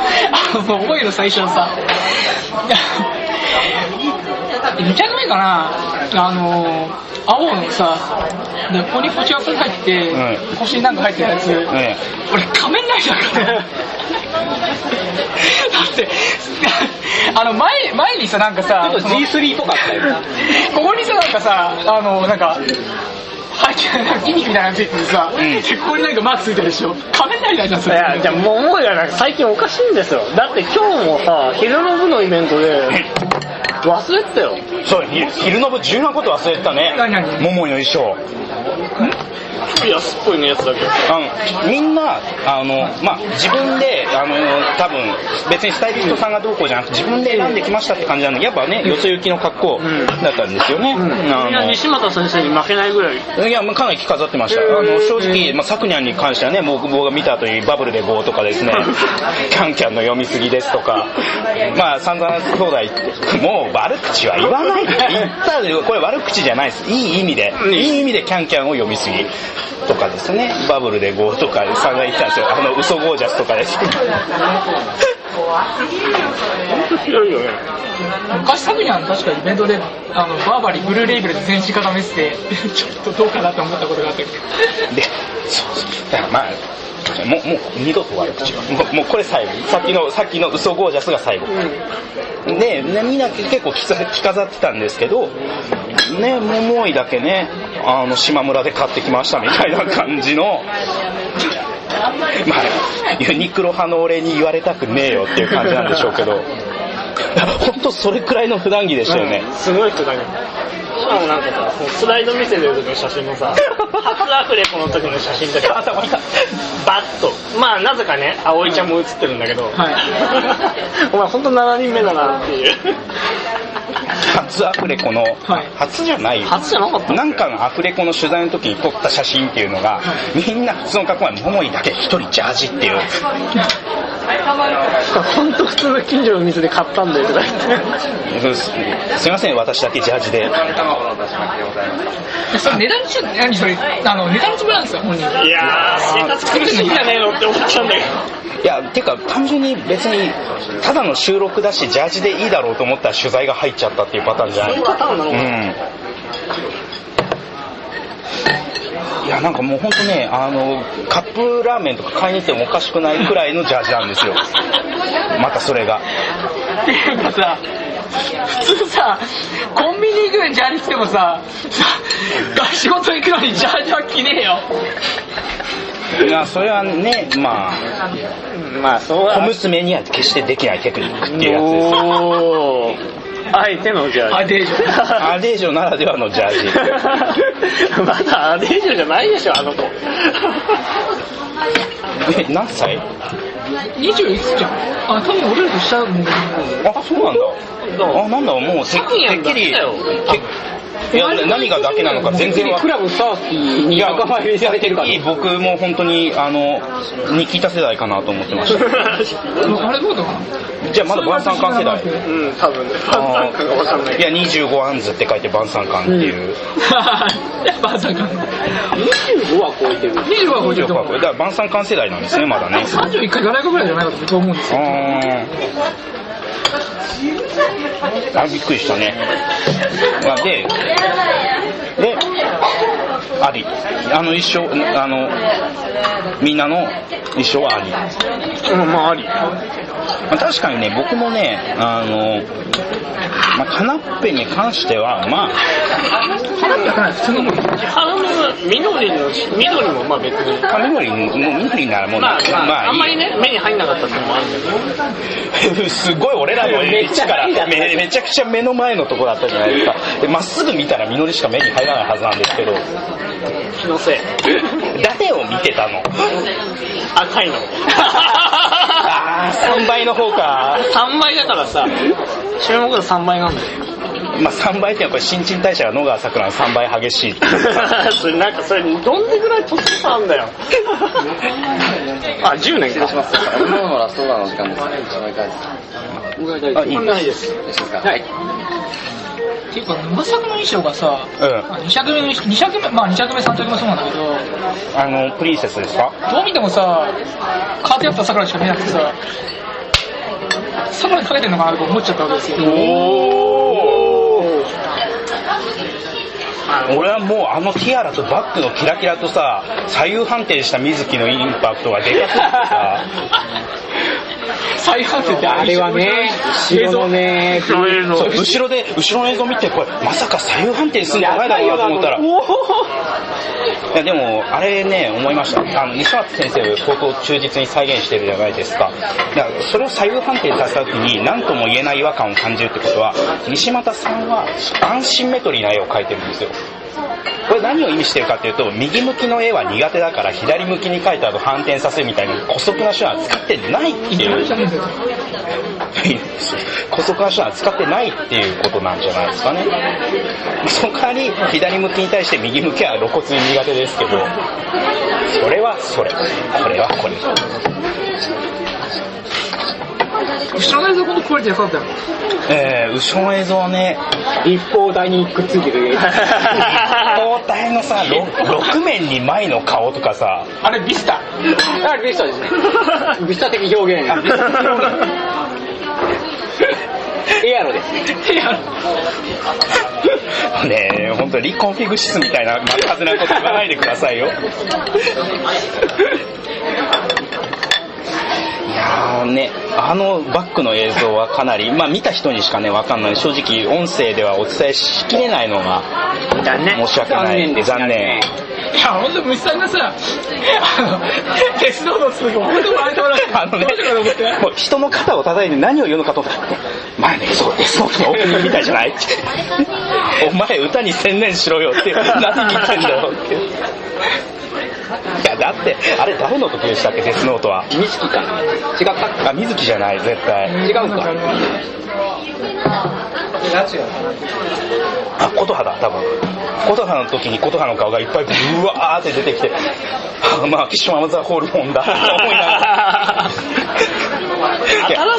あの、覚える最初のさ、い <laughs> や2着目かなあの、青のさ、でここに星が入って、うん腰になんか入ってるやつ、え俺仮面ライダーかな。だって、あの前、前にさ、なんかさ、ちょっとその G3 っぽかったよ。ここにさ、なんかさ、あの、なんか、背景なんか筋肉みたいなのついててさ、ん。でここになんかマークついてるでしょ。仮面ライダーじゃん、それ。いや、じゃあもう思いがなんか最近おかしいんですよ。だって今日もさ、昼の部のイベントで、忘れてたよ。そうひ昼の部重要なこと忘れてたね。桃井の衣装安っぽいのやつだけど。あのみんなあの、まあ、自分であの多分別にスタイリストさんがどうこうじゃなくて自分で選んできましたって感じなんでやっぱねよそ行きの格好だったんですよね、みんなあ西俣先生に負けないぐらい。のいや、まあかなり着飾ってました。あの、正直、まあ、に関してはね、僕僕が見た後にバブルで棒とかですね、<laughs> キャンキャンの読みすぎですとか、まあ、散々兄弟もう悪口は言わないって言ったら、これ悪口じゃないです。いい意味で、いい意味でキャンキャンを読みすぎ。とかですね、バブルで棒とか散々言ってたんですよ。あの、嘘ゴージャスとかです。ひどいよね。昔サグニャン確かイベントで、あの、バーバリーブルーレイブルで全身固めてて、<laughs> ちょっとどうかなと思ったことがあったけど。で、そうそう。だからまあ、もう、もう二度と悪口は。もう、もうこれ最後。さっきの、さっきの嘘ゴージャスが最後。で、ねみんな結構着飾ってたんですけど、ね、桃井だけね、あの、島村で買ってきましたみたいな感じの、まあ、ユニクロ派の俺に言われたくねえよっていう感じなんでしょうけど、本当それくらいの普段着でしたよね。すごい人だね。しかもなんかさ、スライド見せてる時の写真もさ、初アフレコの時の写真だけど、<laughs> バッと。まあなぜかね、葵ちゃんも写ってるんだけど、はい <laughs> お前ほんと7人目だなっていう。初アフレコの、はい初じゃないよ初じゃなかったなんかのアフレコの取材の時に撮った写真っていうのが、みんな普通の格好は桃井だけ一人ジャージっていう。ほんと普通の近所の店で買ったんだよとか言って。<laughs> すすいません、私だけジャージで。それ値段中、何それ、あの、値段のつもりなんですよ、本人。いやー、生活苦しいんじゃねえのって思ったんだけど。いや、てか単純に別に、ただの収録だし、ジャージでいいだろうと思ったら取材が入っちゃったっていうパターンじゃないそういうパターンなのうん。いや、なんかもうほんとね、あの、カップラーメンとか買いに行ってもおかしくないくらいのジャージなんですよ。またそれが。っていうかさ、普通さ、コンビニ行くのにジャージ着てもさ、さ、仕事行くのにジャージは着ねえよ。いや、それはね、まあ、まあそう小娘には決してできないテクニックっていうやつです。おー。あえてのじゃあ。アデージョ。アデージョならではのジャージ。まだアデージョじゃないでしょ、あの子。え、何歳？20いくつじゃん。あ、多分俺らと下もう、あ、そうなんだ。あ、なんだ、もうてサクニャンてっきり、何がだけなのか全然わクラブサーティーに仲間入りされてるから。いい僕も本当に、あの、に聞いた世代かなと思ってました。<laughs> あれどうだじゃあまだ晩餐館世代。うん、多分ね。あなんかがわかんないーいや、25アンズって書いて晩餐館っていう。バーサーか。25は超えてる。25は超えてる。だから晩餐館世代なんですね、まだね。31回言わないかぐらいじゃないかと僕は思うんですよ。あ、びっくりしたね。で、で、あり。あの一生、あの、みんなの一生はあり。うん、まああり。まあ、確かにね、僕もね、あの、まあ、カナッペに関しては、まあ、普通のもん。花の緑の、緑もまあ別に。まあ緑、もう緑ならもう、まあ、まあ、あんまり。ね、目に入んなかったっていうのもあるんだけど。<laughs> すごい俺らの位置からめっちゃめめちゃくちゃ目の前のとこだったじゃないですか。でまっすぐ見たら実りしか目に入らないはずなんですけど、気のせい。誰を見てたの？赤いの。あー、3倍の方か。3倍だからさ、注目度3倍なんだよ。まあ3倍っていうのはこれ新陳代謝が野川さくらの3倍激しい <laughs> それなんかそれどんでぐらい年差あんだよあ10年か今日のラストオーダーの時間です。お願いします。あいいないですよろしいですかはい。っていうか、野作の衣装がさ、うん2着目の、2着目、まあ2着目、3着目そうなんだけど、あのプリンセスですか？どう見てもさ、カーテンやった桜しか見えなくてさ、桜にかけてんのかなと思っちゃったわけですよ。俺はもうあのティアラとバッグのキラキラとさ左右反転した水木のインパクトがでかくてさ <laughs> 再反省ってあれはね、後ろのね、後ろで後ろの映像見てこれまさか左右反転するんじゃないだろうなと思ったら。いやでもあれね思いました。あの西松先生相当忠実に再現してるじゃないですか。だからそれを左右反転させた時に何とも言えない違和感を感じるってことは西俣さんはアンシンメトリーな絵を描いてるんですよこれ何を意味してるかっていうと右向きの絵は苦手だから左向きに描いた後反転させるみたいな姑息な手段使ってないっていう。じゃねえんだよ。姑息な手段使ってないっていうことなんじゃないですかね。その代わり左向きに対して右向きは露骨に苦手ですけどそれはそれ。これはこれ。後ろの映像ほんとクオリティ高かったよ。えー、後ろの映像はね立方体にくっついてる。包帯のさ 6, 面に前の顔とかさあれビスタ。あれビスタですね。<laughs> ビスタ的表現。エアロですね。いや、ねえ本当リコンフィグシスみたいなまずはずなこと言わないでくださいよいやーねあのバックの映像はかなりまあ見た人にしかねわかんない。正直音声ではお伝えしきれないのが申し訳ない。残念。残念。いや、ほんと虫さんがさ、あの、鉄道のすぐ、ほんと笑いたらしい。あのね。もう人の肩を叩いて何を言うのかと思ったら前の映像デスノートのオープニングみたいじゃないお前歌に専念しろよって何言ってんだよっていやだってあれ誰の時でしたっけデスノートは。錦かな違ったあ水木じゃない絶対。違うんか。あ琴葉だ多分。琴葉の時に琴葉の顔がいっぱいブワーって出てきてあ <laughs> まあ岸間ザホルモンだって思いながら。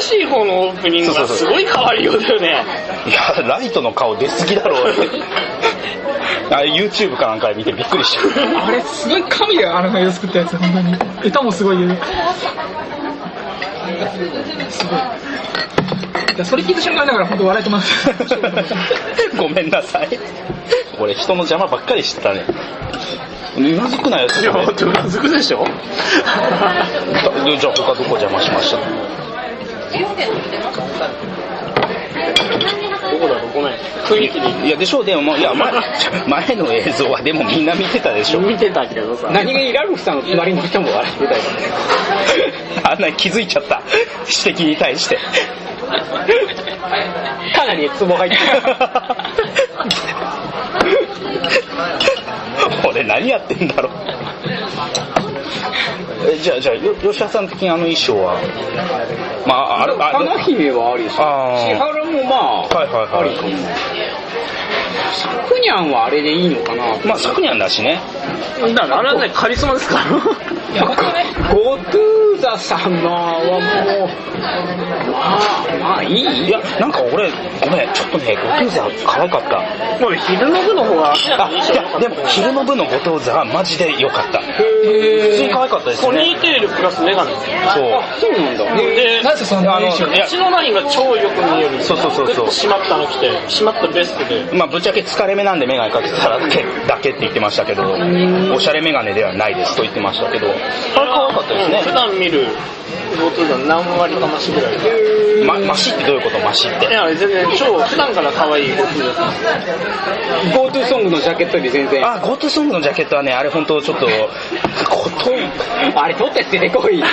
新しい方のオープニングがすごい変わりようだよね。いやライトの顔出すぎだろうあれ YouTube かなんかで見てびっくりしちゃうあれ、すごい神だよ、あの映像作ったやつ、本当に。歌もすごいよ。すごい。いや、それ聞いた瞬間だから本当笑えてます。<laughs> ごめんなさい俺人の邪魔ばっかりしてたねうなずくなよいやうなずくでしょ <laughs> じゃあ他どこ邪魔しました？雰囲気でいやでしょう。でもまあいや前前の映像はでもみんな見てたでしょ。見てたけどさ。何気にラルフさんの隣の人も笑ってたよね。あんなに気づいちゃった。指摘に対して。かなりツボ入って <laughs> 俺何やってんだろうえじゃあじゃあよ吉田さん的にあの衣装は？まああれあ花姫はありでしょ。千原もまあ、はいはいはいありかも。サクニャンはあれでいいのかなまあ昨年だしね。だからあれはねカリスマですから。いや、僕はね、ゴトゥーザ様はもう、まあ、まあいい。いやなんか俺ごめんちょっとねゴトゥーザ可愛かった。もう昼の部の方があいやでも昼の部の後藤座はマジで良かった。普通に可愛かったですポニねーテールプラスメガネそう。あ、そうなんだ。でなんでそんな衣装い。や口のラインが超よく見える。そうそうそうそう。グッと締まったの着て締まったベストで。まあぶっちゃけ疲れ目なんでメガネかけてただけだけって言ってましたけどおしゃれメガネではないですと言ってましたけどあれ可愛かったですね。普段見る GoTo が何割か増しぐらいでま、マシってどういうこと？マシって。いや全然超普段から可愛い GoTo です。GoTo ソングのジャケットより全然。あ、ゴートゥーソングのジャケットはね、あれ本当ちょっと、<laughs> こと、あれ取って出てこい。<laughs>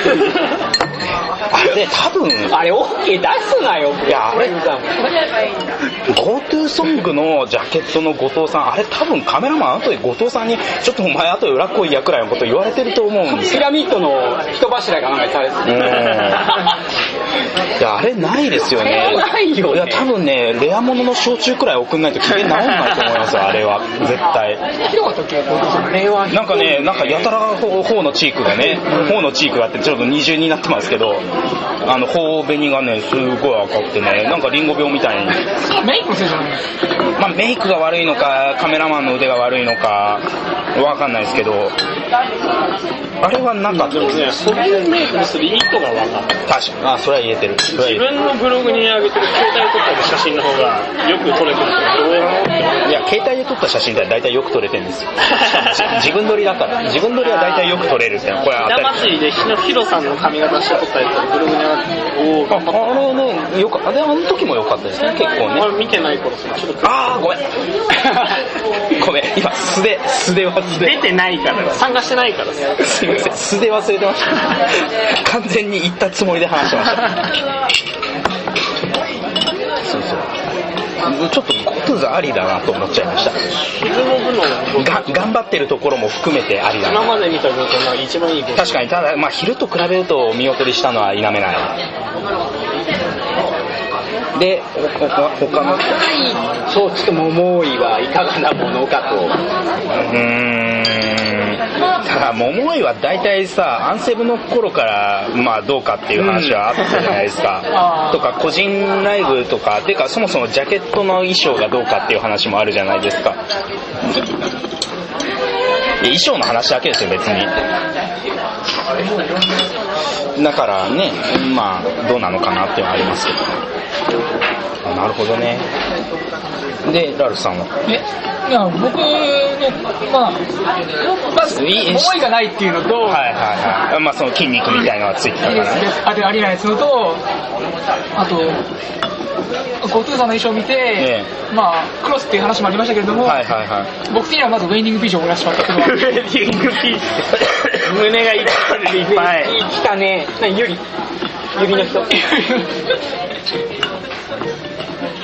あれね、多分、あれ OK 出すなよ。いやあれゴゴートゥーソングのジャケットの後藤さん、あれ多分カメラマン後で後藤さんに、ちょっとお前後で裏来いやくらいのこと言われてると思うんですよ。ピラミッドの人柱かなんかにされていや、あれないですよね。ないよねいや、多分ね、レアものの焼酎くらい送んないと機嫌治んないと思いますよ、あれは。絶対。ひどかったっけあれはなんかね、なんかやたら頬のチークがね、頬のチークがあってちょっと二重になってますけど、あの、頬紅がね、すごい赤くてね、なんかリンゴ病みたいに。メイクのせいじゃないまあ、メイクが悪いのか、カメラマンの腕が悪いのか、わかんないですけど、あれはなかったですね。でもね、そういうメイクする意図が分かる。確かに。あ、それは言えてる。自分のブログに上げてる携帯で撮った写真の方がよく撮れてる。いや、携帯で撮った写真って大体よく撮れてるんですよ。自分撮りだから。自分撮りは大体よく撮れるってこれは当たりひな祭りで日野ヒロさんの髪型して撮ったやつブログにお。あれね、よかあれあの時も良かったですね、結構ね。俺見てない頃さ、ちょっとあー、ごめん。<laughs> ごめん、今、素で、素で忘れ出てないから、参加してないからさ。すいません、素で忘れてました。完全に言ったつもりで話してました。ちょっとゴトゥザありだなと思っちゃいました。頑張ってるところも含めてありだな。今まで見たが一番いいボ確かに、ただ、まあ、昼と比べると見劣りしたのは否めない。で、他の、うそう、ちょっと桃井はいかがなものかと。ーん、ただ、桃井は大体さ、アンセブの頃から、まあ、どうかっていう話はあったじゃないですか。<laughs> とか、個人ライブとか、てか、そもそもジャケットの衣装がどうかっていう話もあるじゃないですか。衣装の話だけですよ、別に。だからね、まあ、どうなのかなっていうのはありますけど。あなるほどね。で、ラルフさんは？えいや僕のまあまずいい思いがないっていうのと、はいはいはい。まあ、その筋肉みたいのがついてたからね。あれありえないやつのとあとゴトゥーさんの衣装を見て、えまあクロスっていう話もありましたけれども、はいはいはい。僕的にはまずウェイニングピーチを燃やしまったウェディングピース。胸がいっぱいいっぱい。来たね。なゆり。指の人。<laughs>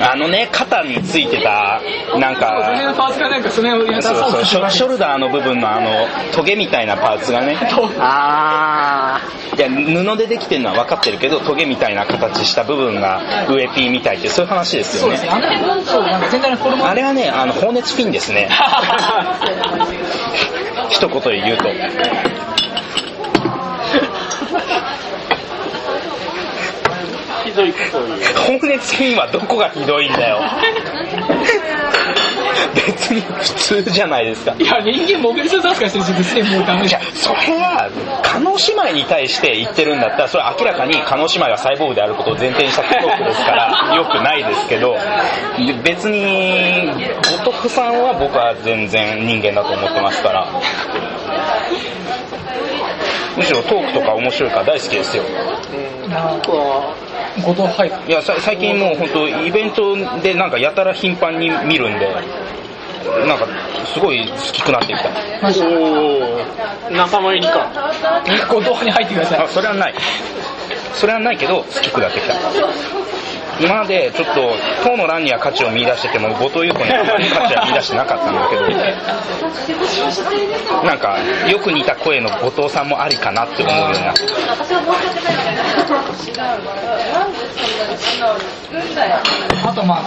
あのね、肩についてた、なんか、そうそう、ショショルルダーの部分のあの、トゲみたいなパーツがね、あいや、布でできてるのは分かってるけど、トゲみたいな形した部分が上 P みたいって、そういう話ですよね。あれはね、あの、放熱フィンですね。<laughs> 一言で言うと。ー、ひどいことを言う。はどこがひどいんだよ。<laughs> 別に普通じゃないですか。いや人間モビルスーツ扱いしてる時点でもうダメじゃんそれは、加納姉妹に対して言ってるんだったら、それは明らかに加納姉妹がサイボーグであることを前提にしたトークですから、<laughs> 良くないですけど、で別に、ゴトフさんは僕は全然人間だと思ってますから、むしろトークとか面白いから大好きですよ。後藤はいいや、さ最近もう本当イベントでなんかやたら頻繁に見るんで、なんかすごい好きくなってきた。おー、仲間入りか。<laughs> 後藤に入ってくださいあ、それはない。それはないけど、好きくなってきた。今までちょっと、党の欄には価値を見出してても、後藤優子にあんまり価値は見出してなかったんだけど、なんか、よく似た声の後藤さんもありかなって思うようになって。あとまあ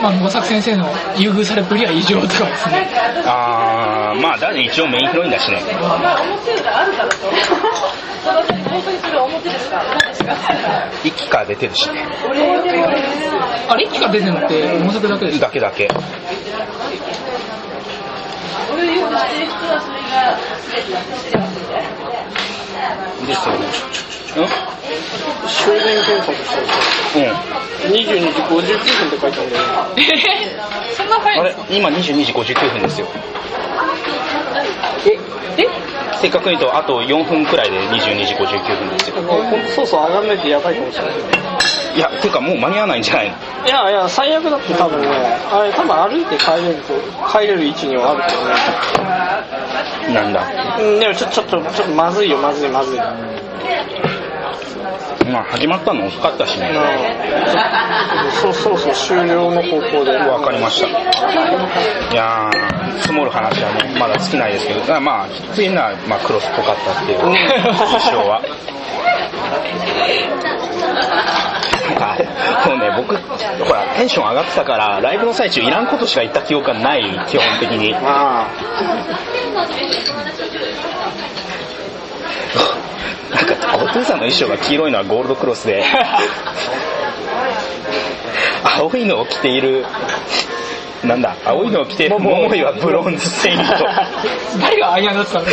まあ野崎先生の優遇されっぷりは異常とかですねあー、まあ、だ一応メインヒロインだしね。一期から出てるしね。あれ一期が出てるのってだけですか？だけだけ。ですよね。終電検索したうん。うん。ら22時59分って書いてあるんだよね。えー、そんな早いあれ？今22時59分ですよ。え正確に言うと、あと4分くらいで22時59分ですよ。そうそう上がんないとやばいかもしれない。いや、てかもう間に合わないんじゃないの？いやいや、最悪だって多分ね、あれ多分歩いて帰れると、帰れる位置にはあるけどね。なんだ？うん、でもちょ、ちょっと、ちょっとまずいよ、まずい、まずい。まあ、始まったの遅かったしね。そうそうそう、終了の方向で。わかりました。いやー、積もる話はね、まだ尽きないですけど、まあ、っていうのは、まあ、クロスっぽかったっていう印象は。もうね僕ほらテンション上がってたからライブの最中いらんことしか言った記憶がない基本的にあなんかお父さんの衣装が黄色いのはゴールドクロスで。青いのを着ているなんだ青いのを着ている桃井はブロンズセイント。誰がアイアンだってたんだ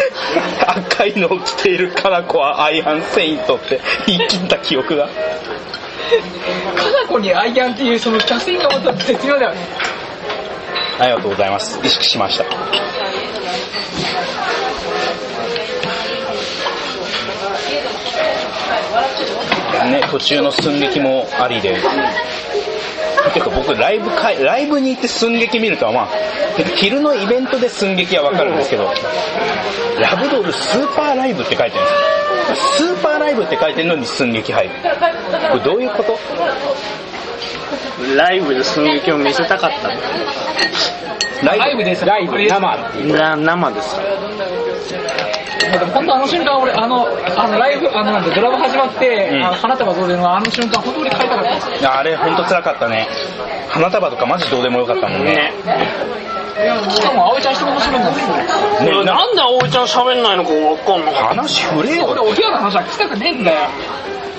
赤いのを着ているかな子はアイアンセイントって言い切った記憶が。かな子にアイアンっていうその写真がまた絶妙だよね。ありがとうございます。意識しましたね途中の寸劇もありで。てか僕ライブかいライブに行って寸劇見るとはまあ昼のイベントで寸劇はわかるんですけどラブドールスーパーライブって書いてるんですよ。スーパーライブって書いてるのに寸劇入る。これどういうこと？あライブで寸劇を見せたかったラライブです。ライブ生な生。です。かでも本当あの瞬間俺あのあのライブあのなんてドラマ始まって、うん。あの花束増税のあの瞬間本当に帰りたかった。あれ本当辛かったね。花束とかマジどうでもよかったもんね。ね。しかも葵ちゃん一言も喋んないね。ななんで葵ちゃん喋んないのかわかんなかっ話触れ俺よおぎやの話は聞きたくねえんだよ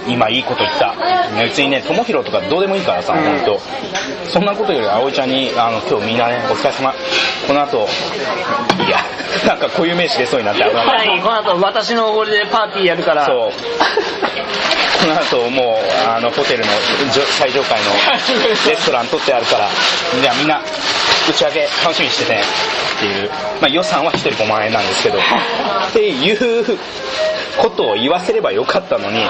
今いいこと言った。別にね友弘とかどうでもいいからさ、本当。そんなことより葵ちゃんにあの今日みんなねお疲れ様。この後いや <laughs> なんか固有名詞出そうになってはい。い、この後私のおごりでパーティーやるから。そう。この後もうあのホテルの最上階の <laughs> レストラン取ってあるから。じゃあみんな打ち上げ楽しみにしててっていう、まあ、予算は1人5万円なんですけど <laughs> っていうことを言わせればよかったのに